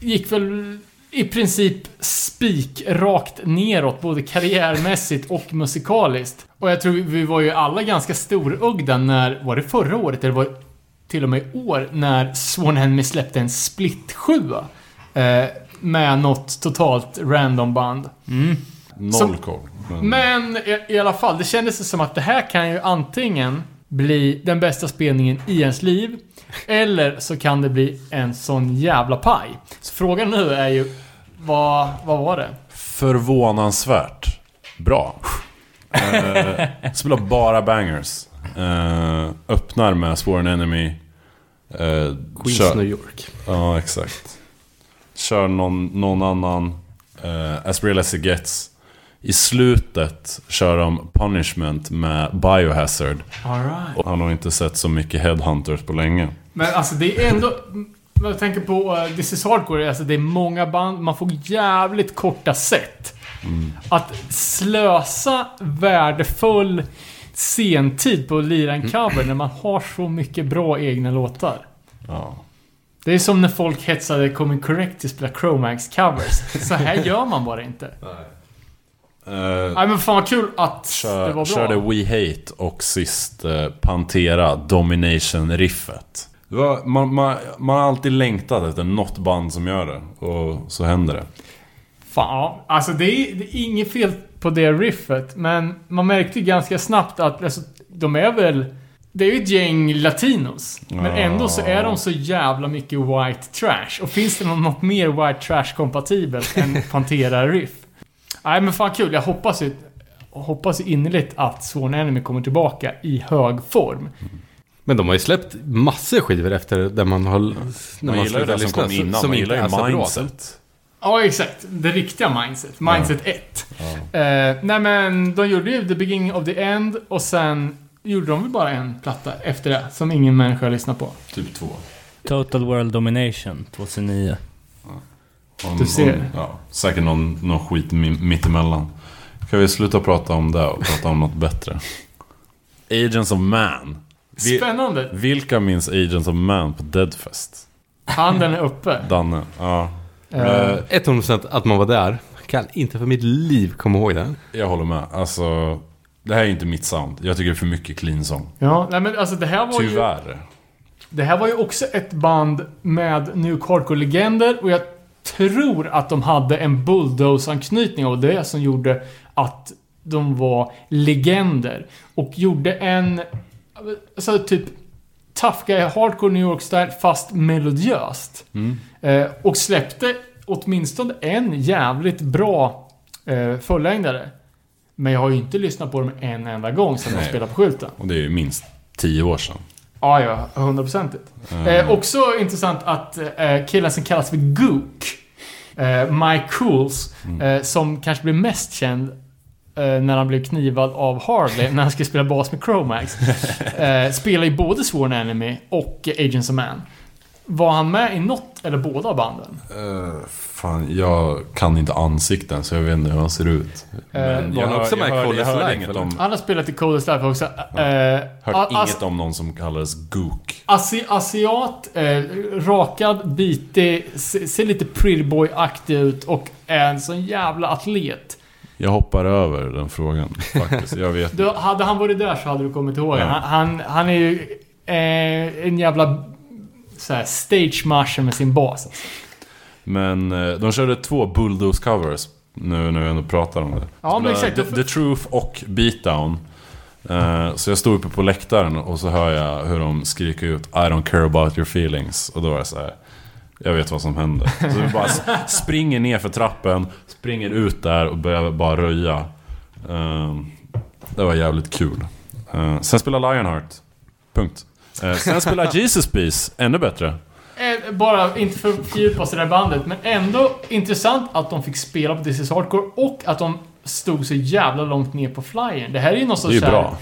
Gick väl i princip spik rakt neråt både karriärmässigt och musikaliskt. Och jag tror vi var ju alla ganska storögda när, var det förra året eller var det till och med i år, när Sworn Enemy släppte en split 7 eh, Med något totalt random band. Noll Som- koll. Men, Men i, i alla fall, det kändes som att det här kan ju antingen bli den bästa spelningen i ens liv. Eller så kan det bli en sån jävla paj. Så frågan nu är ju, vad, vad var det? Förvånansvärt bra. Uh, spelar bara bangers. Eh, öppnar med Sworn Enemy. Uh, Queens New York. Ja, exakt. Kör någon, någon annan. eh, as real as it gets. I slutet kör de Punishment med Biohazard. All right. Och han har inte sett så mycket Headhunters på länge. Men alltså det är ändå... Jag tänker på uh, This is Hardcore, alltså det är många band, man får jävligt korta set. Att slösa värdefull sentid på att lira en cover när man har så mycket bra egna låtar. Ja. Det är som när folk hetsade Coming Correct till att spela Chromax covers. Så här gör man bara inte. Nej men fan vad kul att det var kör, bra. körde We Hate och sist eh, Pantera Domination-riffet. Var, man, man, man har alltid längtat efter något band som gör det. Och så händer det. Fan, ja. Alltså det är, det är inget fel på det riffet, men man märkte ju ganska snabbt att alltså, de är väl... Det är ju ett gäng latinos. Men ändå så är de så jävla mycket white trash. Och finns det nå- något mer white trash-kompatibelt än Pantera-riff? Nej men fan kul. Jag hoppas ju... Hoppas innerligt att Sworn Enemy kommer tillbaka i hög form. Men de har ju släppt massor skivor efter där man har... När Man, gillar ju det som kom innan. som man gillar ju bra. Mindset. Ja, exakt. Det riktiga Mindset. Mindset 1. Eh, nej men, de gjorde ju The Beginning of the End och sen gjorde de väl bara en platta efter det, som ingen människa lyssnar på. Typ två. Total World Domination 2009. Om, Du ser. Om, ja, säkert någon, någon skit mi- mittemellan. Kan vi sluta prata om det och prata om något bättre? Agents of Man. Vi, Spännande. vilka minns Agents of Man på Deadfest? Handen är uppe. Danne? Ja. Eh, Eh, 100% att man var där. Kan inte för mitt liv komma ihåg det. jag håller med. Alltså, det här är inte mitt sound. Jag tycker det är för mycket clean song. ja, nej men alltså det här var ju... Tyvärr. Det här var ju också ett band med New Hardcore-legender och jag tror att de hade en Bulldoze-anknytning och det som gjorde att de var legender. Och gjorde en... Alltså typ Tough Guy Hardcore New York-style fast melodiöst. Eh, och släppte åtminstone en jävligt bra eh, fullängdare. Men jag har ju inte lyssnat på dem en enda gång sedan de spelade på skylten. Och det är ju minst 10 år sedan. Ja, ja. Hundraprocentigt. Eh, också intressant att eh, killen som kallas för Gook, eh, Mike Cools, eh, som kanske blev mest känd när han blev knivad av Harley när han skulle spela bas med Chromax. Eh, spelar i både Sworn Enemy och eh, Agents of Man. Var han med i något eller båda banden? Uh, fan, jag kan inte ansikten så jag vet inte hur han ser ut. Eh, Men var jag, han hör, också jag, jag Coldest Life, om... Han har spelat i Coldest Life också. Eh, Hört a- as- inget om någon som kallades Gook. Asi asiat, eh, rakad, bitig, se- ser lite pretty boy-aktig ut och är en sån jävla atlet. Jag hoppar över den frågan faktiskt. Jag vet Du, hade han varit där så hade du kommit ihåg Ja. han, han, han är ju eh, en jävla så stage marcher med sin bas. Alltså. Men eh, de körde två Bulldoze covers nu när vi ändå pratar om det. Ja, men exakt. The, The Truth och Beatdown. Eh, så jag stod uppe på läktaren och så hör jag hur de skriker ut I don't care about your feelings. Och då är jag så här. Jag vet vad som händer. Så vi bara springer ner för trappen, springer ut där och börjar bara röja. Eh, det var jävligt kul. Eh, sen spelar Lionheart. Punkt. Eh, sen spelar Jesus Peace, ännu bättre. Eh, bara, inte för att fördjupa oss i det här bandet, men ändå intressant att de fick spela på This is Hardcore och att de stod så jävla långt ner på flyern. Det här är ju någon Det är ju sorts bra.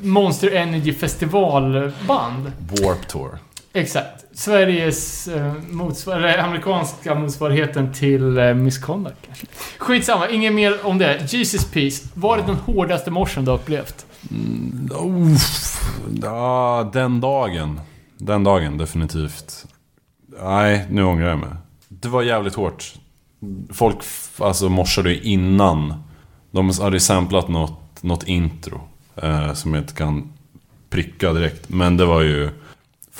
Monster Energy festivalband. Warp Tour. Exakt. Sveriges eh, motsvar- eller amerikanska motsvarigheten till eh, Misconduct kanske. Skitsamma, inget mer om det. Jesus Peace. Var det den hårdaste morsen du har upplevt? Mm, Uff, ja, den dagen. Den dagen, definitivt. Nej, nu ångrar jag mig. Det var jävligt hårt. Folk alltså, morsade ju innan. De hade samplat något, något intro. Eh, som jag inte kan pricka direkt. Men det var ju...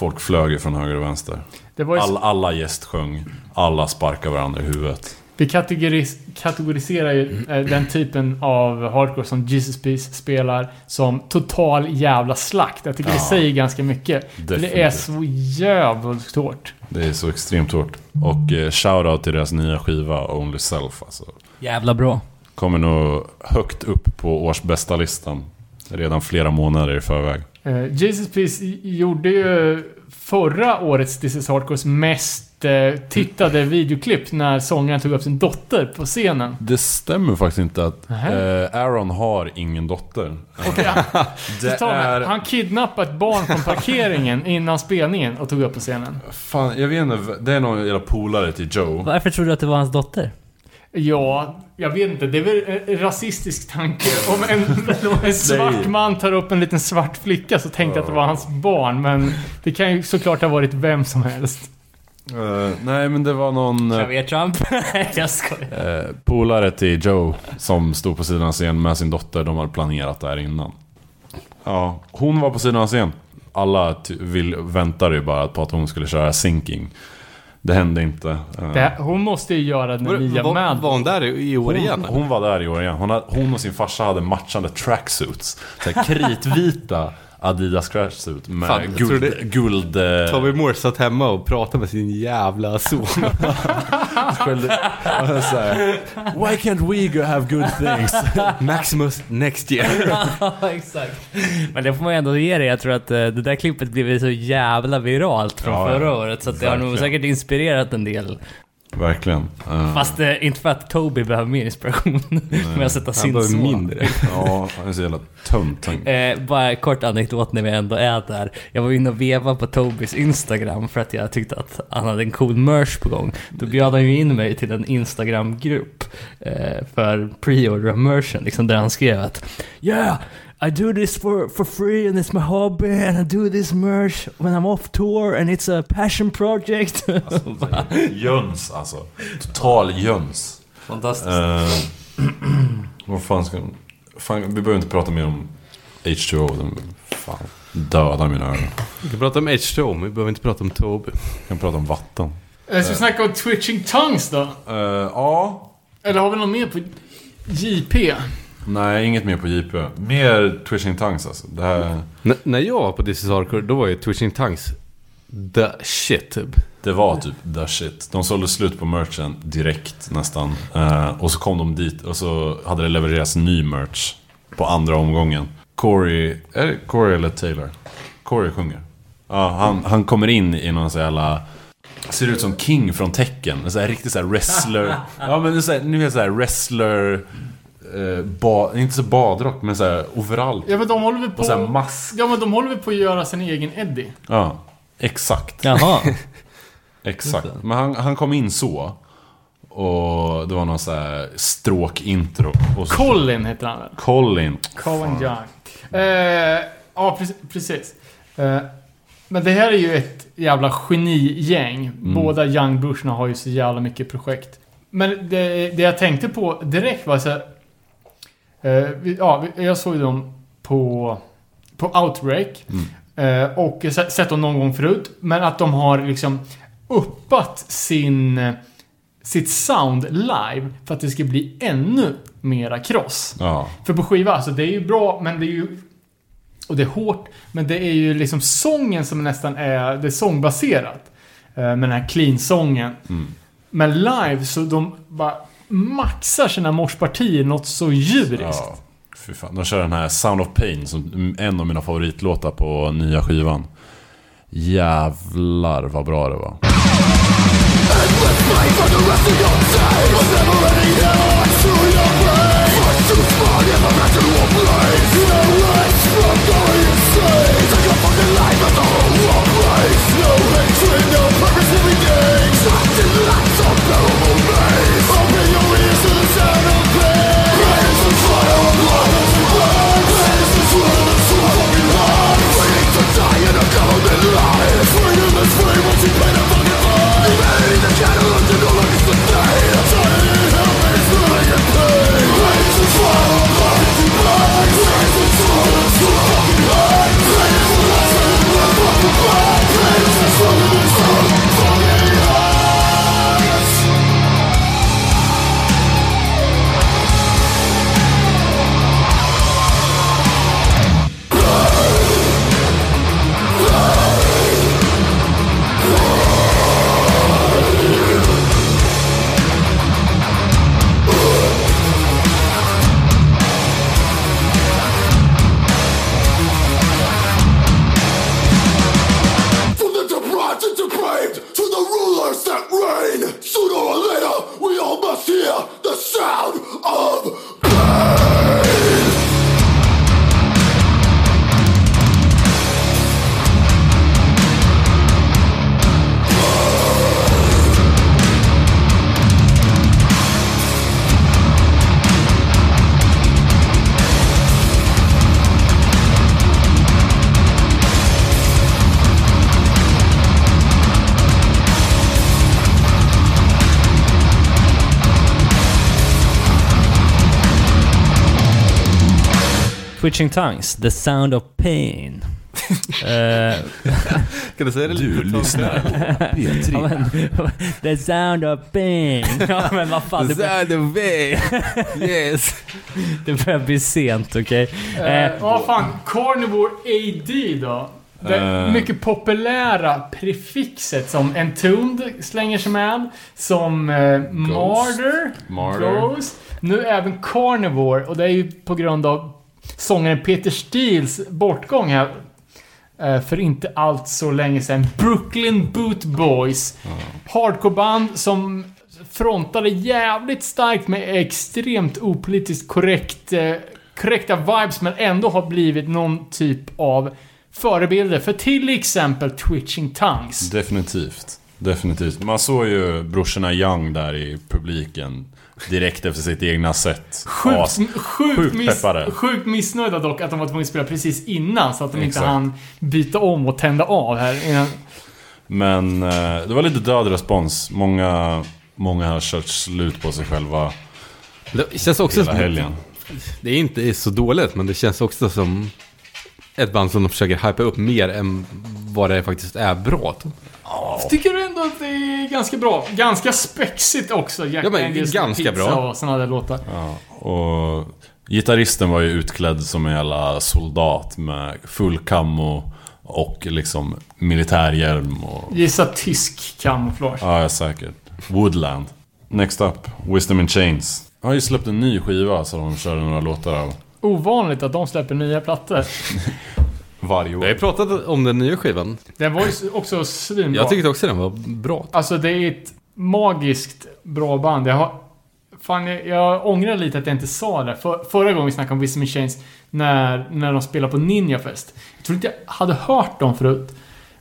Folk flög ju från höger och vänster. Det var ju All, alla gäst sjöng. Alla sparkade varandra i huvudet. Vi kategoris kategoriserar ju eh, den typen av hardcore som Jesus Peace spelar som total jävla slakt. Jag tycker det Ja. säger ganska mycket. För Det är Definitivt. så jävligt hårt. Det är så extremt hårt. Och eh, shoutout till deras nya skiva Only Self alltså. Jävla bra. Kommer nog högt upp på årsbästa listan Redan flera månader i förväg. Eh, Jesus Peace gjorde ju förra årets This is Hardcores mest eh, tittade videoklipp när sångaren tog upp sin dotter på scenen. Det stämmer faktiskt inte att eh, Aaron har ingen dotter. Mig. är... han kidnappade ett barn från parkeringen innan spelningen och tog upp på scenen. Fan, jag vet inte. Det är någon jävla polare till Joe. Varför tror du att det var hans dotter? Ja, jag vet inte. Det är väl en rasistisk tanke. Om en, om en svart man tar upp en liten svart flicka så tänkte jag att det var hans barn. Men det kan ju såklart ha varit vem som helst. Eh, nej, men det var någon... eh, Klaver Trump? jag skojar. Eh, polare till Joe som stod på sidan av scen med sin dotter. De hade planerat det här innan. Ja, hon var på sidan av scen. Alla vill, väntade ju bara på att hon skulle köra sinking. Det hände inte. Eh, Det, hon måste ju göra den Var, nya var, Mad. var hon där i år igen? hon, hon var där i år igen. Hon, hon och sin farsa hade matchande tracksuits. Kritvita Adidas tracksuit med Fan, guld... trodde- guld eh, Tommy Moore satt hemma och pratade med sin jävla son. skällde- Why can't we go have good things? Maximus next year. Exakt. Men det får man ju ändå ge dig. Jag tror att eh, det där klippet blev så jävla viralt från Ja, förra året. Så det har nog säkert inspirerat en del. Verkligen. Eh, Fast eh, inte för att Toby behöver mer inspiration med att sätta sin son. mindre. Ja, han är så jävla tönt. Eh, bara kort anekdot när vi ändå är där. Jag var inne och vevade på Tobis Instagram för att jag tyckte att han hade en cool merch på gång. Då bjöd han ju in mig till en Instagram-grupp eh, för pre-order merchen, liksom där han skrev att Yeah! I do this for, for free and it's my hobby and I do this merch when I'm off tour and it's a passion project. Bara, Jöns alltså. Total jöns. Fantastiskt. Uh, vad fan ska... Fan, vi behöver inte prata mer om H2O. Den, fan. Döda mina öron. Vi kan prata om H2O, men vi behöver inte prata om Toby. Jag kan prata om vatten. Eh, Ska vi snacka om Twitching Tongues då? Eh, ja. Eller har vi något mer på JP? Nej, inget mer på JP. Mer Twitching Tongues alltså. Det här, N- när jag var på This is Hardcore, då var ju Twitching Tongues the shit typ. det var typ the shit. De sålde slut på merchen direkt nästan. Eh, och så kom de dit och så hade det levererats ny merch på andra omgången. Corey, är det Corey eller Taylor? Corey sjunger. Ja, han, han kommer in i någon sån jävla... Ser ut som King från Tecken. En sån här riktig sån här wrestler. Ja men så här, ni vet såhär wrestler... Eh, ba, inte så badrock men såhär overall. Ja men de håller väl på... Och så här mask. Ja men de håller väl på att göra sin egen Eddie. Ja, exakt. Jaha. Exakt. Men han, han kom in så. Och det var någon så här stråk-intro. Och så, Colin heter han väl? Colin. Colin Young. Eh, ja, precis. precis. Eh, men det här är ju ett jävla genigäng. Båda Young Busharna har ju så jävla mycket projekt. Men det, det jag tänkte på direkt var så här, eh, vi- Ja, jag såg dem på, på Outbreak. Eh, och se- sett dem någon gång förut. Men att de har liksom uppat sin, eh, sitt sound live för att det ska bli ännu mera kross. Ja. För på skiva, alltså det är ju bra, men det är ju... Och det är hårt, men det är ju liksom sången som nästan är... Det är sångbaserat. eh, Med den här clean-sången. Men live så de bara maxar sina morspartier något så djuriskt. ja. Fy fan. De kör den här Sound of Pain som en av mina favoritlåtar på nya skivan. Jävlar vad bra det var. life Swing in this flame, won't you play the fucking fight? Made the candle Twitching Tongues, The Sound of Pain. Eh, Kan du säga det Du lite? lyssnar på P3. ja, men, the Sound of Pain. Ja men vad fan, The sound of pain. Yes. det börjar bli sent okej? Eh, Eh, vad fan, Carnivore AD då? Det mycket populära prefixet som Entombed slänger sig med. Som eh, Martyr, Martyr. Ghost. Nu även Carnivore. Och det är ju på grund av sångaren Peter Steels bortgång här. eh, För inte allt så länge sedan. Brooklyn Boot Boys. Hardcoreband som frontade jävligt starkt med extremt opolitiskt korrekt, eh, korrekta vibes men ändå har blivit någon typ av förebilder för till exempel Twitching Tongues. Definitivt. Definitivt. Man såg ju brorsorna Young där i publiken. Direkt efter sitt egna set. Sjukt, As- sjukt, sjukt miss, sjukt missnöjda dock att de var tvungna att spela precis innan så att de inte Exakt. hann byta om och tända av här innan. Men eh, det var lite död respons. Många, många har kört slut på sig själva Det känns också hela som... helgen. Det är inte så dåligt, men det känns också som ett band som de försöker hypa upp mer än vad det faktiskt är bra. Tycker du ändå att det är ganska bra? Ganska spexigt också. Jack Ja, men Daniels ganska pizza bra. och såna där låtar. Ja, och gitarristen var ju utklädd som en jävla soldat med full kammo och liksom militärhjälm och... Gissa tysk kamouflage. Ja, säkert. Woodland. Next up, Wisdom in Chains. Har ju släppt en ny skiva så de körde några låtar av Ovanligt att de släpper nya plattor. varje Vi år. har ju pratat om den nya skivan. Den var ju också svinbra. Jag tyckte också den var bra. Alltså det är ett magiskt bra band. Jag har... Fan, jag, jag ångrar lite att jag inte sa det. För, förra gången vi snackade om Wisdom in Chains, när, när de spelade på Ninja Fest. Jag tror inte jag hade hört dem förut.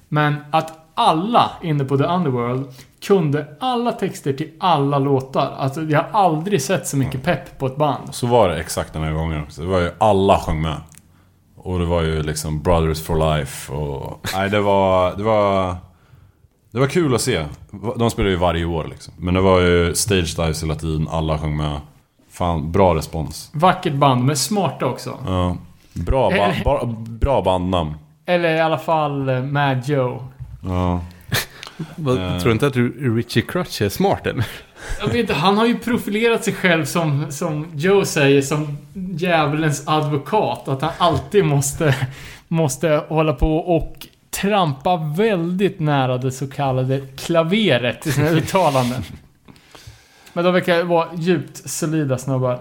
Men att alla inne på The Underworld kunde alla texter till alla låtar. Alltså jag har aldrig sett så mycket pepp på ett band. Så var det exakt den här gången också. Det var ju alla sjöng med. Och det var ju liksom Brothers for Life och... Nej, det var... Det var... Det var kul att se. De spelar ju varje år liksom. Men det var ju stage dives hela tiden, alla sjöng med. Fan, bra respons. Vackert band, men smarta också. Ja. Bra, ba bra bandnamn. Eller i alla fall eh, Mad Joe. Ja. Vad, Eh. Tror du inte att Richie Crutch är smart eller? Jag vet inte, han har ju profilerat sig själv som, som Joe säger, som djävulens advokat. Att han alltid måste, måste hålla på och trampa väldigt nära det så kallade klaveret i sina uttalanden. Men de verkar vara djupt solida snubbar.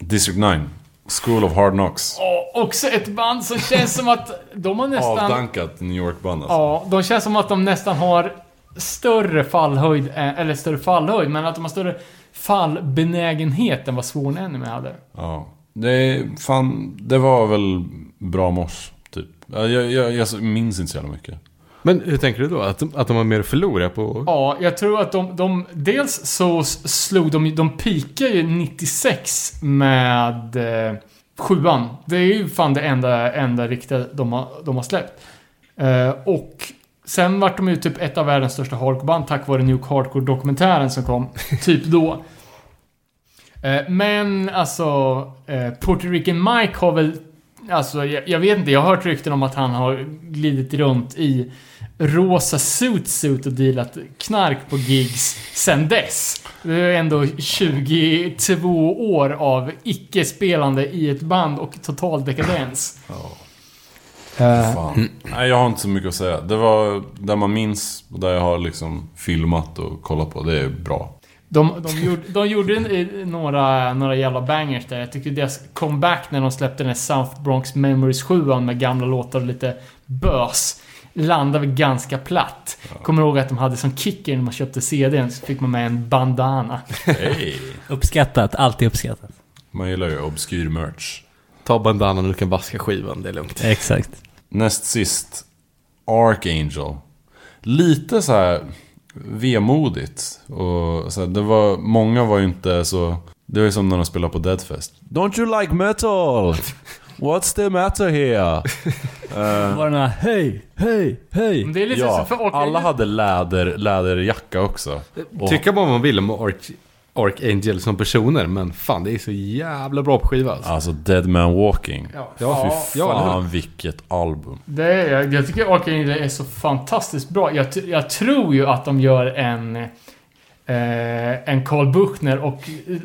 District 9. School of Hard Knocks. Och också ett band som känns som att de har nästan... Avdankat New York-band alltså. Ja, de känns som att de nästan har större fallhöjd, eh, eller större fallhöjd, men att de har större fallbenägenhet än vad Sworn Enemy hade. Ja. Det, fan, det var väl bra mors, typ. Ja, Jag, jag, jag minns inte så jävla mycket. Men hur tänker du då? Att de, att de har mer att förlora på? Ja, jag tror att de, de dels så slog de, de pikade ju 96 med eh, sjuan. Det är ju fan det enda, enda riktiga de har, de har släppt. Eh, och sen vart de ju typ ett av världens största hardcoreband tack vare Nuke Hardcore-dokumentären som kom typ då. Eh, men alltså, eh, Puerto Rican Mike har väl Alltså, jag, jag vet inte. Jag har hört rykten om att han har glidit runt i rosa suitsuit och dealat knark på gigs sen dess. Det är ändå 22 år av icke-spelande i ett band och total dekadens. Eh, Fan. Nej, jag har inte så mycket att säga. Det var där man minns, och där jag har liksom filmat och kollat på. Det är bra. De, de, gjorde, de gjorde en, några, några jävla bangers där. Jag tycker deras comeback när de släppte den här South Bronx Memories 7 med gamla låtar och lite bös. Landade väl ganska platt. Kommer ihåg att de hade som kicker när man köpte CDn så fick man med en bandana. Hej! Uppskattat, alltid uppskattat. Man gillar ju obskyr merch. Ta bandanan och du kan vaska skivan, det är lugnt. Exakt. Näst sist, Archangel. Lite så här vemodigt. Och så här, det var, många var ju inte så... Det var ju som när de spelade på Deadfest. Don't you like metal? What's the matter here? Var det några hej, hej, hej? Men det är lite ja, så för Archangel- alla hade läder, läderjacka också. Och, Tycka vad man vill om Arch, Archangel som personer, men fan det är så jävla bra på skiva alltså. alltså Dead Man Walking. Ja, Fy ja, ja, eller fan vilket album. Det är, jag, jag tycker Arcane är så fantastiskt bra. Jag, jag tror ju att de gör en... Eh, en Karl Buchner och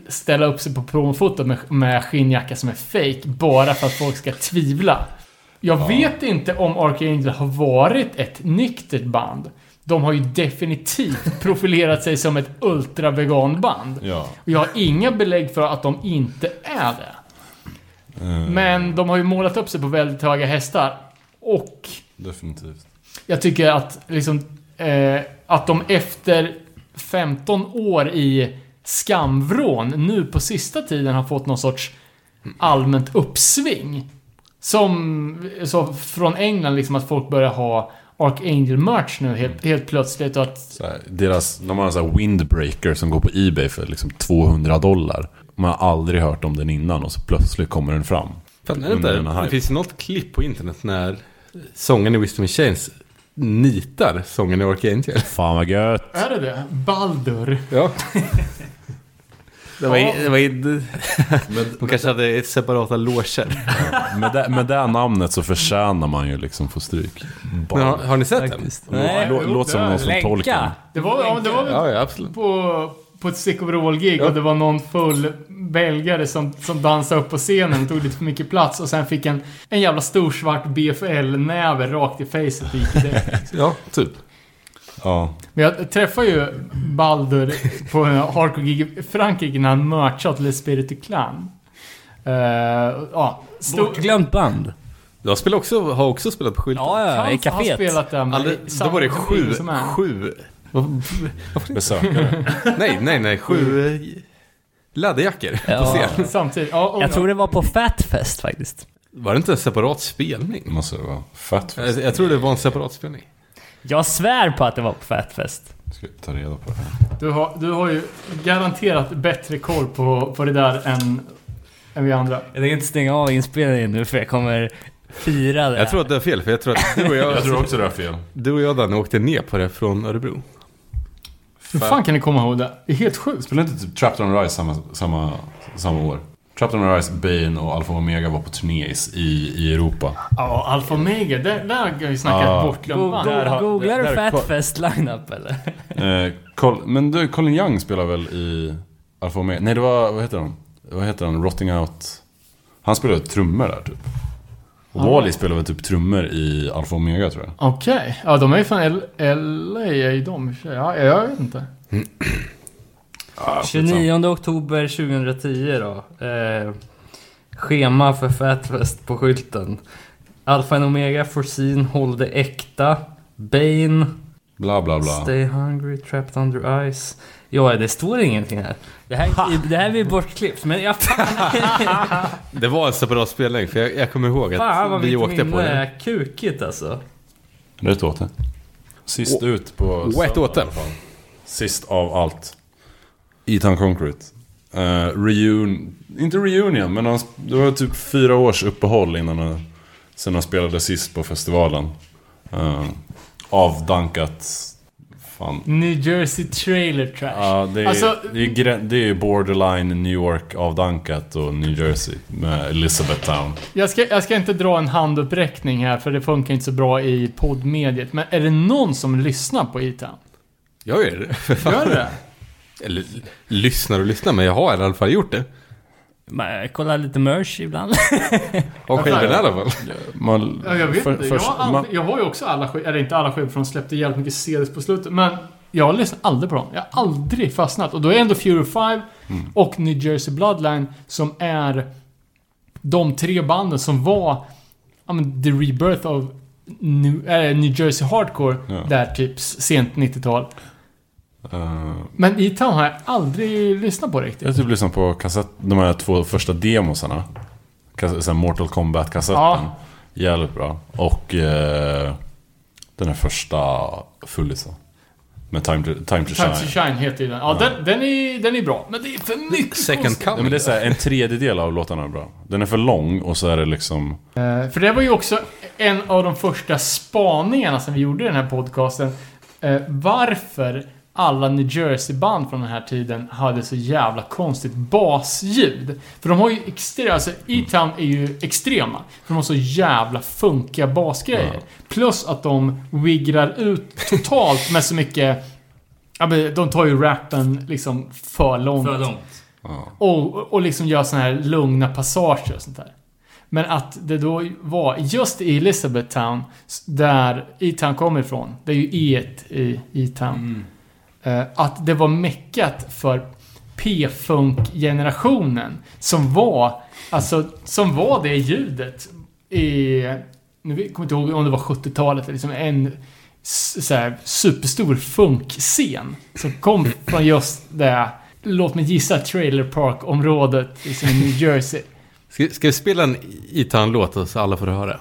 ställa upp sig på promofotot med, med skinnjacka som är fake bara för att folk ska tvivla. Jag vet inte om Archangel har varit ett nyktert band. De har ju definitivt profilerat sig som ett ultraveganband. Ja. Och jag har inga belägg för att de inte är det. eh, Men de har ju målat upp sig på väldigt höga hästar. Och Definitivt. jag tycker att liksom eh, att de efter 15 år i skamvrån nu på sista tiden har fått någon sorts allmänt uppsving. Som så från England liksom att folk börjar ha Archangel merch nu helt, helt plötsligt och att Så här, deras, de har en sån här windbreaker som går på Ebay för liksom 200 dollar. Man har aldrig hört om den innan och så plötsligt kommer den fram. Fan, är det, det finns något klipp på internet när sången i Wisdom in Chains nitar sången i Archangel. Fan vad gött! Är det det? Baldur. Ja. Det var, det var. Med, De kanske hade separata loger. med, det, med det namnet så förtjänar man ju liksom få stryk. Men har, har ni sett den? Nej, Låter som någon som tolkar. Det var, ja, det var Ja, ja, absolut. på, på ett overall-gig och det var någon full belgare som, som dansade upp på scenen och tog lite för mycket plats och sen fick en, en jävla stor svart BFL-näve rakt i facet och gick i det. Ja, typ. Ja. Men jag träffade ju Baldur på en hardcore-gig i Frankrike när han merchade till Spirit of Clan. Uh, ja, stor, Bortglömt band. Jag spelar också, har också spelat på skylten. Ja, ja, i han har kaféet. spelat där med Aldrig, då var det sju, sju... Besökare. Nej, nej, nej. Sju eh, läderjackor på Ja. scen. Samtidigt. Ja, och, Jag tror det var på Fatfest faktiskt. Var det inte en separat spelning? Måste det vara fett. Jag, jag tror det var en separat spelning. Jag svär på att det var på Fatfest. Ska ta reda på det här. du, har, du har ju garanterat bättre koll på, på det där än, än vi andra. Jag tänker inte stänga av inspelningen nu för jag kommer fira det. Jag tror att det är fel, för jag tror att du och jag, Jag tror också det är fel. du och jag Danne åkte ner på det från Örebro. Hur fan kan ni komma ihåg det? Det är helt sjukt. Spelade inte typ Trapped on Rise samma, samma, samma år? Trapped on Rise, Bane och Alpha Omega var på turné i, i Europa. Ja, Alfa Omega. Där, där har jag ju snackat Ja. bortglömt. Där har- Googlar du Fatfest lineup eller? Eh, Col- men du, Colin Young spelar väl i Alpha Omega? Nej, det var, vad heter han? Vad heter han? Rotting Out? Han spelade trummor där typ. Och. Wally spelar väl typ trummor i Alpha Omega tror jag. Okej. Ja, de är ju från L- LA är de. Ja, jag vet inte. Ah, skitsamma. 29 oktober 2010 då. Eh, schema för Fatfest på skylten. Alpha and Omega, Foreseen, Håll det äkta. Bane, Bla bla bla. Stay Hungry, Trapped Under Ice. Ja, det står ingenting här. Det här, det här blir bortklippt, men jag fan, Det var en separat spelning, för jag, jag kommer ihåg att fan vad vi åkte på det. är kukigt alltså. Rätt åt det. Sist ut på... Wet söndag åt det. Sist av allt. Eton Concrete. Uh, reun... Inte reunion, men han, det var typ fyra års uppehåll innan han, sen han spelade sist på festivalen. Uh, avdankat... Fan. New Jersey Trailer Trash. Ja, det är, Alltså- det, är, det är ju borderline New York avdankat och New Jersey med Elizabeth Town. Jag ska, jag ska inte dra en handuppräckning här för det funkar inte så bra i poddmediet. Men är det någon som lyssnar på E-Town? Jag gör det. Gör det? Eller lyssnar och lyssnar, men jag har i alla fall gjort det. Men, kolla lite merch ibland. Och skivorna i alla fall. Man, Ja, jag vet för- inte. Jag först- har, man- jag har ju också alla skivor, eller inte alla skivor för de släppte jävligt mycket CDs på slutet. Men jag lyssnar aldrig på dem. Jag har aldrig fastnat. Och då är ändå Fury 5 Mm. och New Jersey Bloodline som är de tre banden som var ja, men, the rebirth of New, äh, New Jersey Hardcore. Ja. Där typ sent 90-tal. Eh, Men E-Town har jag aldrig lyssnat på riktigt. Jag har typ lyssnat på kassett, de här två första demosarna. Här Mortal Kombat-kassetten. Ja. Jävligt bra. Och eh, den här första fullisen. Med Time to, time to Time to Shine. Shine heter den. Ja, Den, den, är, den är bra. Men det är för mycket Second konstigt. Ja, coming. men det är så här, en tredjedel av låtarna är bra. Den är för lång och så är det liksom... Eh, För det var ju också en av de första spaningarna som vi gjorde i den här podcasten. Eh, varför alla New Jersey-band från den här tiden hade så jävla konstigt basljud. För de har ju extrema, alltså E-Town är ju extrema. För de har så jävla funkiga basgrejer. Ja. Plus att de wiggrar ut totalt med så mycket... Ja, men de tar ju rappen liksom för långt. För långt. Och, och liksom gör såna här lugna passager och sånt där. Men att det då var just i Elizabethtown, s- där E-Town kommer ifrån, det är ju E1 i E-Town. eh, Att det var meckat för P-funk-generationen som var, alltså, som var det ljudet i, nu kommer inte ihåg om det var 70-talet, liksom en så här, superstor funkscen som kom från just det, låt mig gissa, Trailer Park-området liksom, i New Jersey. Ska, ska vi spela en E-Town-låt så alla får höra?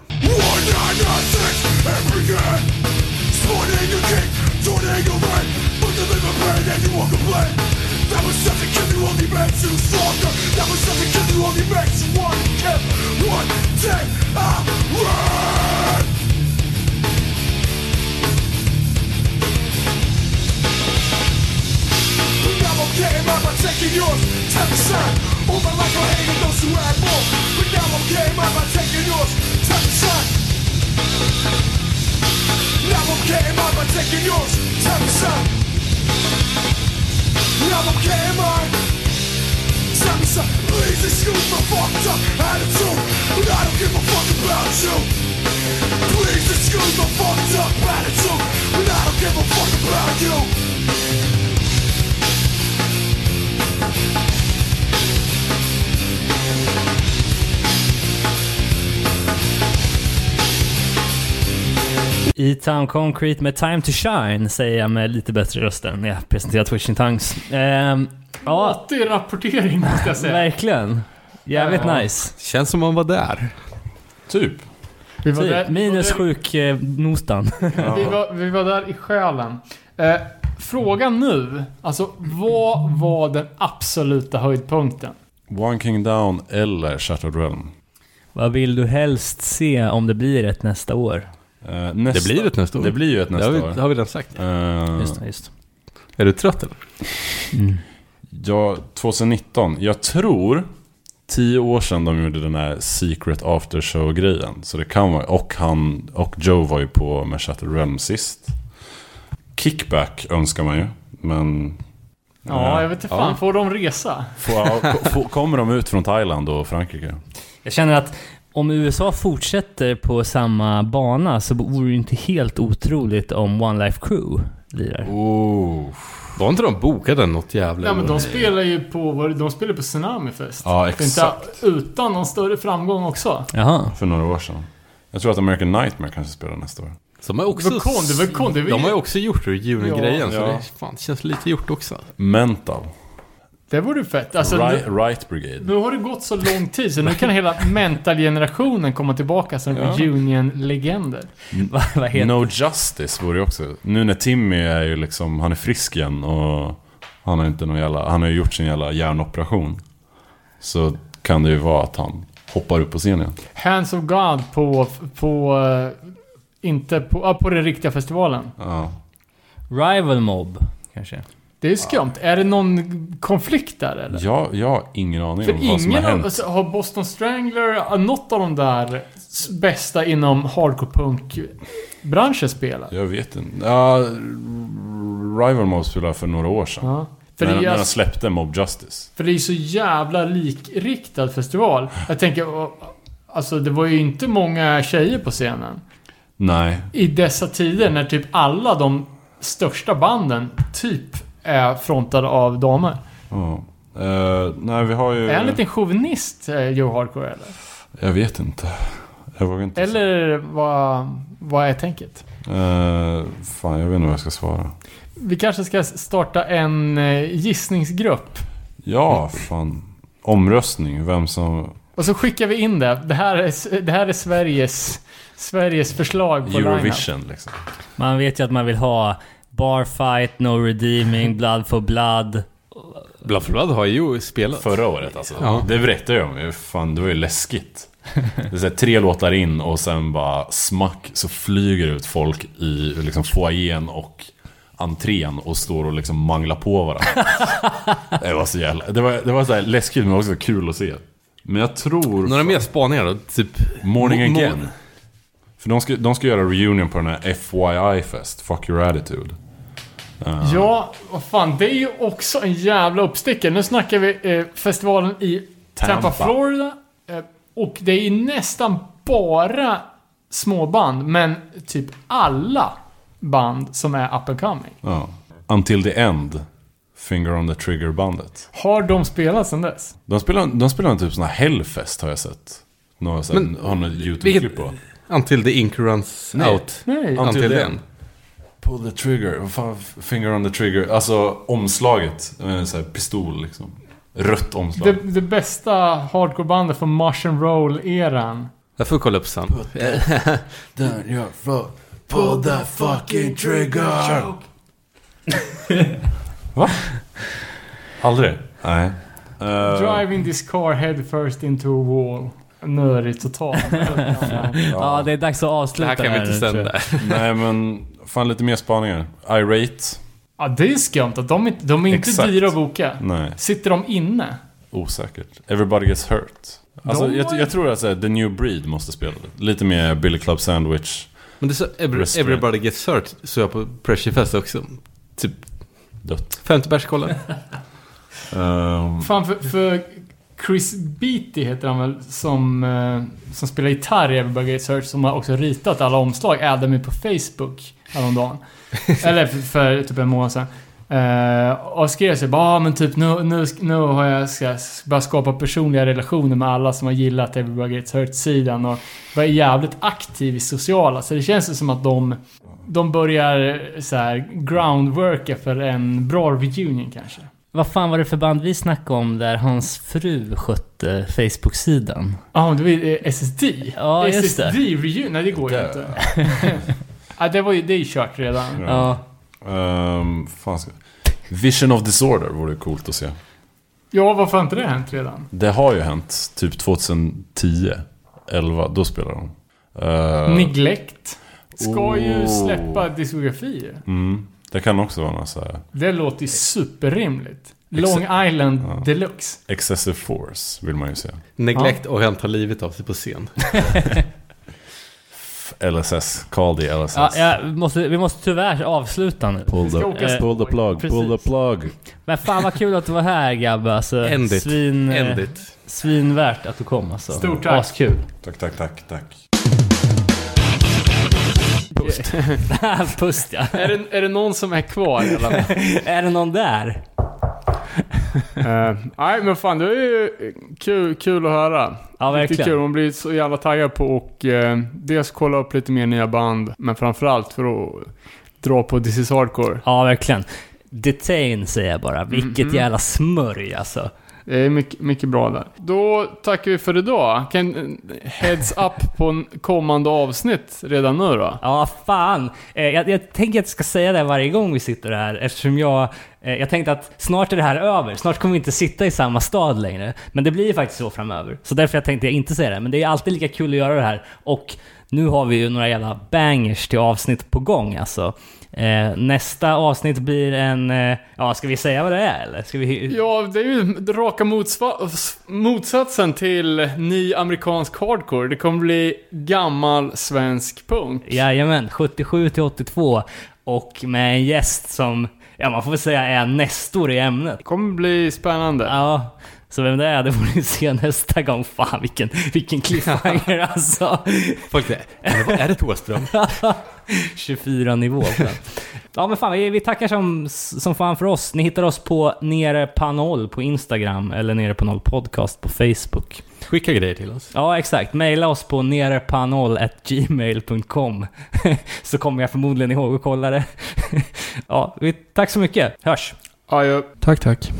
You stronger. That was you only want to. One day I run. Now I'm getting my taking taking yours. Ten percent. All my life I hated those who had more, but now I'm getting mine by taking yours. Ten percent. Now I'm getting mine by taking yours. Ten percent. Now I'm getting mine. Please excuse my fucked up attitude, but I don't give a fuck about you. Please excuse my fucked up attitude, but I don't give a fuck about you. E-Town Concrete med Time to Shine säger jag med lite bättre röster när jag presenterar Twitching Tongues. Ehm, ja, Åter rapportering måste jag säga. verkligen. Jävligt Ja. nice. Känns som man var där. Typ. Vi var, där, Typ, minus vi var där- sjuknotan. vi, var, vi var där i själen. Eh, frågan nu, alltså vad var den absoluta höjdpunkten? One King Down eller Shattered Realm. Vad vill du helst se om det blir ett nästa år? Eh, nästa, Det blir ett nästa år. Det blir ju ett Det nästa har vi, år. det har vi redan sagt. Eh, Just det, just Är du trött eller? mm. Ja, 2019. Jag tror 10 år sedan de gjorde den här Secret After Show-grejen. Så det kan vara... Och han och Joe var ju på med Shattered Realm sist. Kickback önskar man ju, men... Ja, eh, jag vet inte fan. Ja. Får de resa? får, ko- kommer de ut från Thailand och Frankrike? Jag känner att om USA fortsätter på samma bana så vore det inte helt otroligt om One Life Crew lirar. Oh. Var inte de bokade något jävla... Nej men de spelar ju på, det- de spelar på Tsunami Fest. Ja, Inte exakt. utan någon större framgång också. Jaha. För några år sedan. Jag tror att American Nightmare kanske spelar nästa år. Är Det också... kon, det kon, det De har ju också gjort reunion-grejen, så Ja. det fan, känns lite gjort också. Mental. Det vore fett. Alltså, right, nu, right Brigade. nu har det gått så lång tid så nu kan hela mental-generationen komma tillbaka som Ja. vad heter No Justice vore ju också... Nu när Timmy är ju liksom... Han är frisk igen och... Han har inte någon jävla... Han har ju gjort sin jävla hjärnoperation. Så kan det ju vara att han hoppar upp på scenen igen. Hands of God på, på eh, inte på, på den riktiga festivalen. Ja. Rival Mob, kanske? Det är skumt. Är det någon konflikt där eller? Jag, jag har ingen aning För om vad som har hänt. alltså, har Boston Strangler, ja, något av de där bästa inom hardcore punk-branschen spelat? Jag vet inte. Ja, Rival Mob spelade för några år sedan. Ja. För, när, när de släppte Mob Justice. för det är ju så jävla likriktad festival. Jag tänker, alltså det var ju inte många tjejer på scenen. Nej. I dessa tider när typ alla de största banden typ är frontade av damer. Ja. Eh, nej, vi har ju... Är han en liten chauvinist, eh, Joe Hardcore eller? Jag vet inte. Jag vågar inte Eller vad, vad är tänket? Eh, fan, jag vet inte vad jag ska svara. Vi kanske ska starta en eh, gissningsgrupp. Ja, fan. Omröstning. Vem som... Och så skickar vi in det. Det här är, det här är Sveriges, Sveriges förslag på line-up. Eurovision liksom. Man vet ju att man vill ha Barfight, No Redeeming, Blood for Blood. Blood for Blood har ju spelat. Förra året alltså. Ja. Det berättade jag om. Fan, det var ju läskigt. Det är så här, tre låtar in och sen bara smack så flyger ut folk i liksom foajén och entrén och står och liksom manglar på varandra. det var så jävla... Det var, det var så här läskigt men också kul att se. Men jag tror... Några mer spaningar då? Typ... Morning Mo- Again. För de ska, de ska göra reunion på den här FYI-fest, Fuck Your Attitude. Eh, Ja, vad fan. Det är ju också en jävla uppstickare. Nu snackar vi eh, festivalen i Tampa, Tampa. Florida. Eh, och det är ju nästan bara småband, men typ alla band som är up and coming. Ja. Until the End, Finger on the Trigger-bandet. Har de spelat sedan dess? De spelar, de spelar en typ här Hellfest har jag sett. Några Men- har någon YouTube-klipp på. Until the Nej. out. Nej. Until Until the the end. Pull the trigger, vad fan, Finger on the Trigger. Alltså omslaget, en sån här pistol liksom. Rött omslag. Det, det bästa hardcore-bandet från Marsh and Roll-eran. Jag får kolla upp sen. Down your throat, pull that fucking trigger! Va? Aldrig? Nej. Eh, Driving this car head first into a wall. Nörig totalt. Ja, det är dags att Det avsluta här kan vi inte sända. Nej men, fan lite mer spaningar. Irate. Ja, det är skumt att de, inte- de är inte Exakt. dyra att boka. Nej, Sitter de inne? osäkert. Everybody gets hurt. Alltså, De jag, jag tror att så här, The New Breed måste spela det. Lite mer Billy Club Sandwich. Men det är så, every. Everybody Gets Hurt så jag på Pressure Fest också. Typ Dött. 50 bärs kolla. Ehm, Fan, för, för Chris Beatty heter han väl, som, eh, som spelar gitarr i Everybody Gets Hurt, som har också ritat alla omslag, addade mig på Facebook häromdagen. Eller för, för typ en månad sedan. Eh, och skrev så bara, ah, men typ nu, nu, nu har jag ska börja skapa personliga relationer med alla som har gillat Everybody Gets Hurt-sidan och var jävligt aktiv i sociala. Så det känns som att de, de börjar så här groundworka för en bra reunion kanske. Vad fan var det för band vi snackade om där hans fru skötte Facebook-sidan? Ja, det var ju eh, SSD. Ja, just det. SSD reunion? Nej, det går ju inte. ja, det var ju, det är ju kört redan. Ja. Ja. ehm, fan ska... Vision of Disorder vore coolt att se. Ja, varför har inte det hänt redan? Det har ju hänt, typ 2010, 11, då spelar de. Uh, Neglect ska ju oh. släppa diskografier. mm, det kan också vara något så här Det låter ju superrimligt. Long Island Ja. Deluxe. excessive force, vill man ju se. Neglect och han tar livet av sig på scen. LSS, call the LSS. Ja, jag måste, vi måste tyvärr avsluta nu. Pull the, Eh, pull the plug, precis. pull the plug. Men fan vad kul att du var här Gabbe. Alltså, End it. Svin, eh, End it. Svinvärt att du kom alltså. Stort tack. Askul. Tack, tack, tack, tack. Pust ja. Är det, är det någon som är kvar fall? Är det någon där? Eh, Nej, men fan det är ju kul, kul att höra. Ja, verkligen. kul. Man blir så jävla taggad på och uh, dels kolla upp lite mer nya band, men framförallt för att dra på This is Hardcore. Ja, verkligen. Detain säger jag bara. Vilket Mhm. jävla smörj alltså. Det är mycket, mycket bra där. Då tackar vi för idag. Kan, heads up på en kommande avsnitt redan nu då. Ja, fan. Eh, jag, jag tänker att jag ska säga det varje gång vi sitter här eftersom jag... Eh, jag tänkte att snart är det här över. Snart kommer vi inte sitta i samma stad längre. Men det blir ju faktiskt så framöver. Så därför jag tänkte jag inte säga det. Men det är alltid lika kul att göra det här. Och nu har vi ju några jävla bangers till avsnitt på gång alltså. Eh, nästa avsnitt blir en... Eh, ja, ska vi säga vad det är eller? Ska vi... Ja, det är ju raka motsatsen till ny amerikansk hardcore. Det kommer bli gammal svensk punk. Jajamän, 77 till 82. Och med en gäst som, ja man får väl säga är nestor i ämnet. Det kommer bli spännande. Ja, så vem det är, det får ni se nästa gång. Fan vilken, vilken cliffhanger alltså. Folk säger, är det, är det Thåström? 24 nivå. på den. Ja men fan, vi, vi tackar som, som fan för oss. Ni hittar oss på nere på noll på Instagram eller nere på noll podcast på Facebook. Skicka grejer till oss. Ja exakt, maila oss på nerepanoll.gmail.com så kommer jag förmodligen ihåg att kolla det. ja, vi, tack så mycket. Hörs! Adjö. Tack, tack.